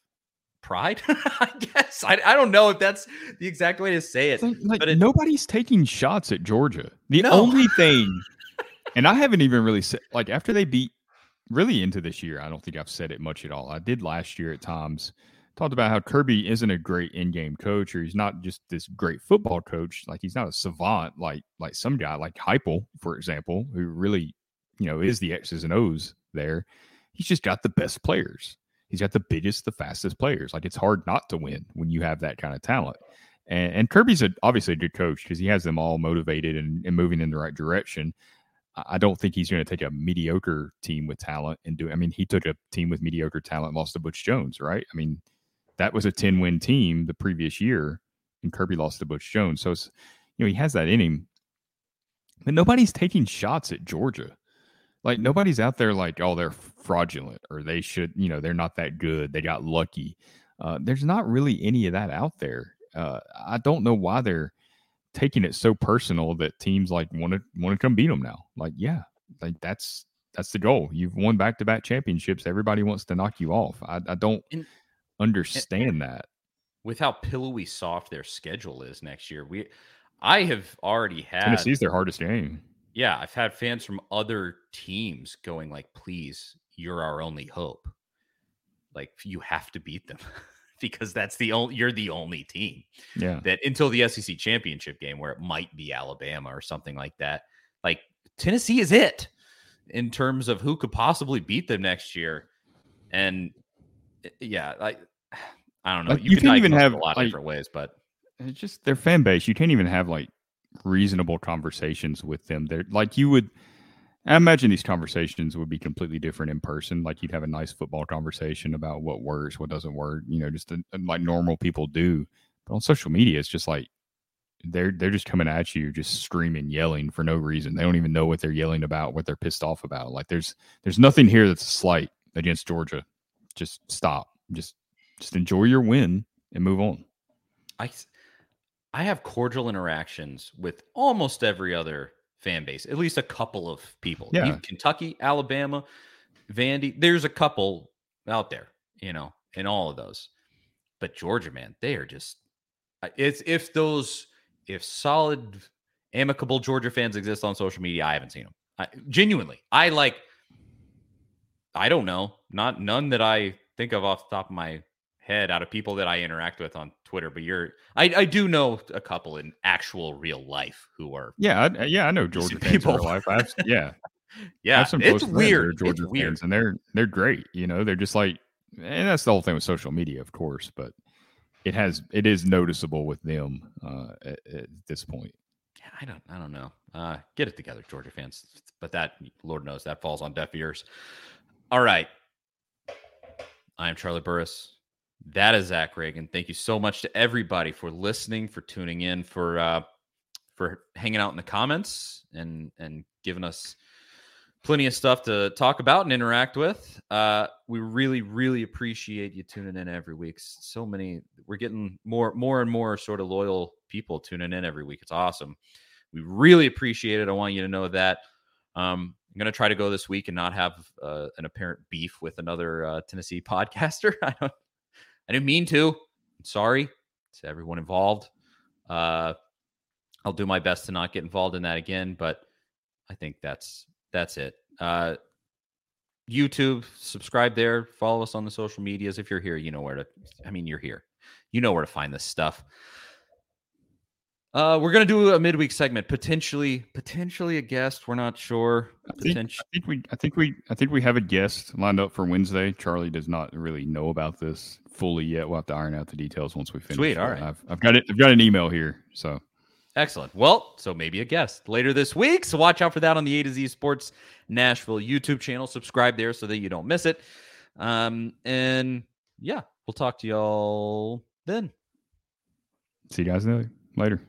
pride. I guess I, I don't know if that's the exact way to say it. Like, but it- nobody's taking shots at Georgia. The No. only thing, and I haven't even really said, like, after they beat really into this year, I don't think I've said it much at all. I did last year at times. Talked about how Kirby isn't a great in-game coach, or he's not just this great football coach. Like he's not a savant, like like some guy like Heupel, for example, who really, you know, is the X's and O's there. He's just got the best players. He's got the biggest, the fastest players. Like it's hard not to win when you have that kind of talent. And, and Kirby's a, obviously a good coach because he has them all motivated and, and moving in the right direction. I don't think he's going to take a mediocre team with talent and do. I mean, he took a team with mediocre talent, lost to Butch Jones, right? I mean, that was a ten win team the previous year, and Kirby lost to Butch Jones. So it's you know he has that in him, but nobody's taking shots at Georgia. Like nobody's out there like, oh, they're fraudulent or they should, you know, they're not that good. They got lucky. Uh, there's not really any of that out there. Uh, I don't know why they're taking it so personal that teams like want to want to come beat them now. Like, yeah, like that's that's the goal. You've won back to back championships. Everybody wants to knock you off. I, I don't And- understand that. With how pillowy soft their schedule is next year, we I have already had Tennessee's their hardest game. yeah, I've had fans from other teams going like, "Please, you're our only hope. Like, you have to beat them because that's the only you're the only team Yeah. that until the SEC championship game where it might be Alabama or something like that. Like Tennessee is it in terms of who could possibly beat them next year. And eh, yeah, like I don't know. Like, you, you can can't even have, a lot of different ways, but it's just their fan base. You can't even have like reasonable conversations with them. They're like you would. I imagine these conversations would be completely different in person. Like you'd have a nice football conversation about what works, what doesn't work. You know, just uh, like normal people do. But on social media, it's just like they're they're just coming at you, just screaming, yelling for no reason. They don't even know what they're yelling about, what they're pissed off about. Like there's there's nothing here that's a slight against Georgia. Just stop. Just just enjoy your win and move on. I I have cordial interactions with almost every other fan base, at least a couple of people. Yeah. Even Kentucky, Alabama, Vandy. There's a couple out there, you know, in all of those. But Georgia, man, they are just it's if those if solid amicable Georgia fans exist on social media, I haven't seen them. I, genuinely, I like. I don't know, not none that I think of off the top of my head out of people that I interact with on Twitter, but you're I, I do know a couple in actual real life who are Yeah, I, yeah, I know Georgia fans in people. real life. I have, yeah, I yeah, have some it's close friends that are weird. Georgia it's weird. fans, and they're they're great. You know, they're just like, and that's the whole thing with social media, of course. But it has it is noticeable with them uh, at, at this point. Yeah, I don't I don't know. Uh get it together, Georgia fans. But that Lord knows that falls on deaf ears. All right. I am Charlie Burris. That is Zach Ragan. Thank you so much to everybody for listening, for tuning in, for uh for hanging out in the comments and and giving us plenty of stuff to talk about and interact with. Uh, we really, really appreciate you tuning in every week. So many, we're getting more, more and more sort of loyal people tuning in every week. It's awesome. We really appreciate it. I want you to know that. Um, I'm gonna try to go this week and not have uh, an apparent beef with another uh, Tennessee podcaster. I don't, I didn't mean to. I'm sorry to everyone involved. Uh, I'll do my best to not get involved in that again, but I think that's that's it. Uh, YouTube, subscribe there, follow us on the social medias. If you're here, you know where to. I mean, you're here. You know where to find this stuff. Uh, we're gonna do a midweek segment, potentially, potentially a guest. We're not sure. I think. I think we, I think we, I think we have a guest lined up for Wednesday. Charlie does not really know about this fully yet. We'll have to iron out the details once we finish. Sweet, All right. I've, I've got it. I've got an email here. So Excellent. Well, so maybe a guest later this week. So watch out for that on the A to Z Sports Nashville YouTube channel. Subscribe there so that you don't miss it. Um, and yeah, we'll talk to y'all then. see you guys later.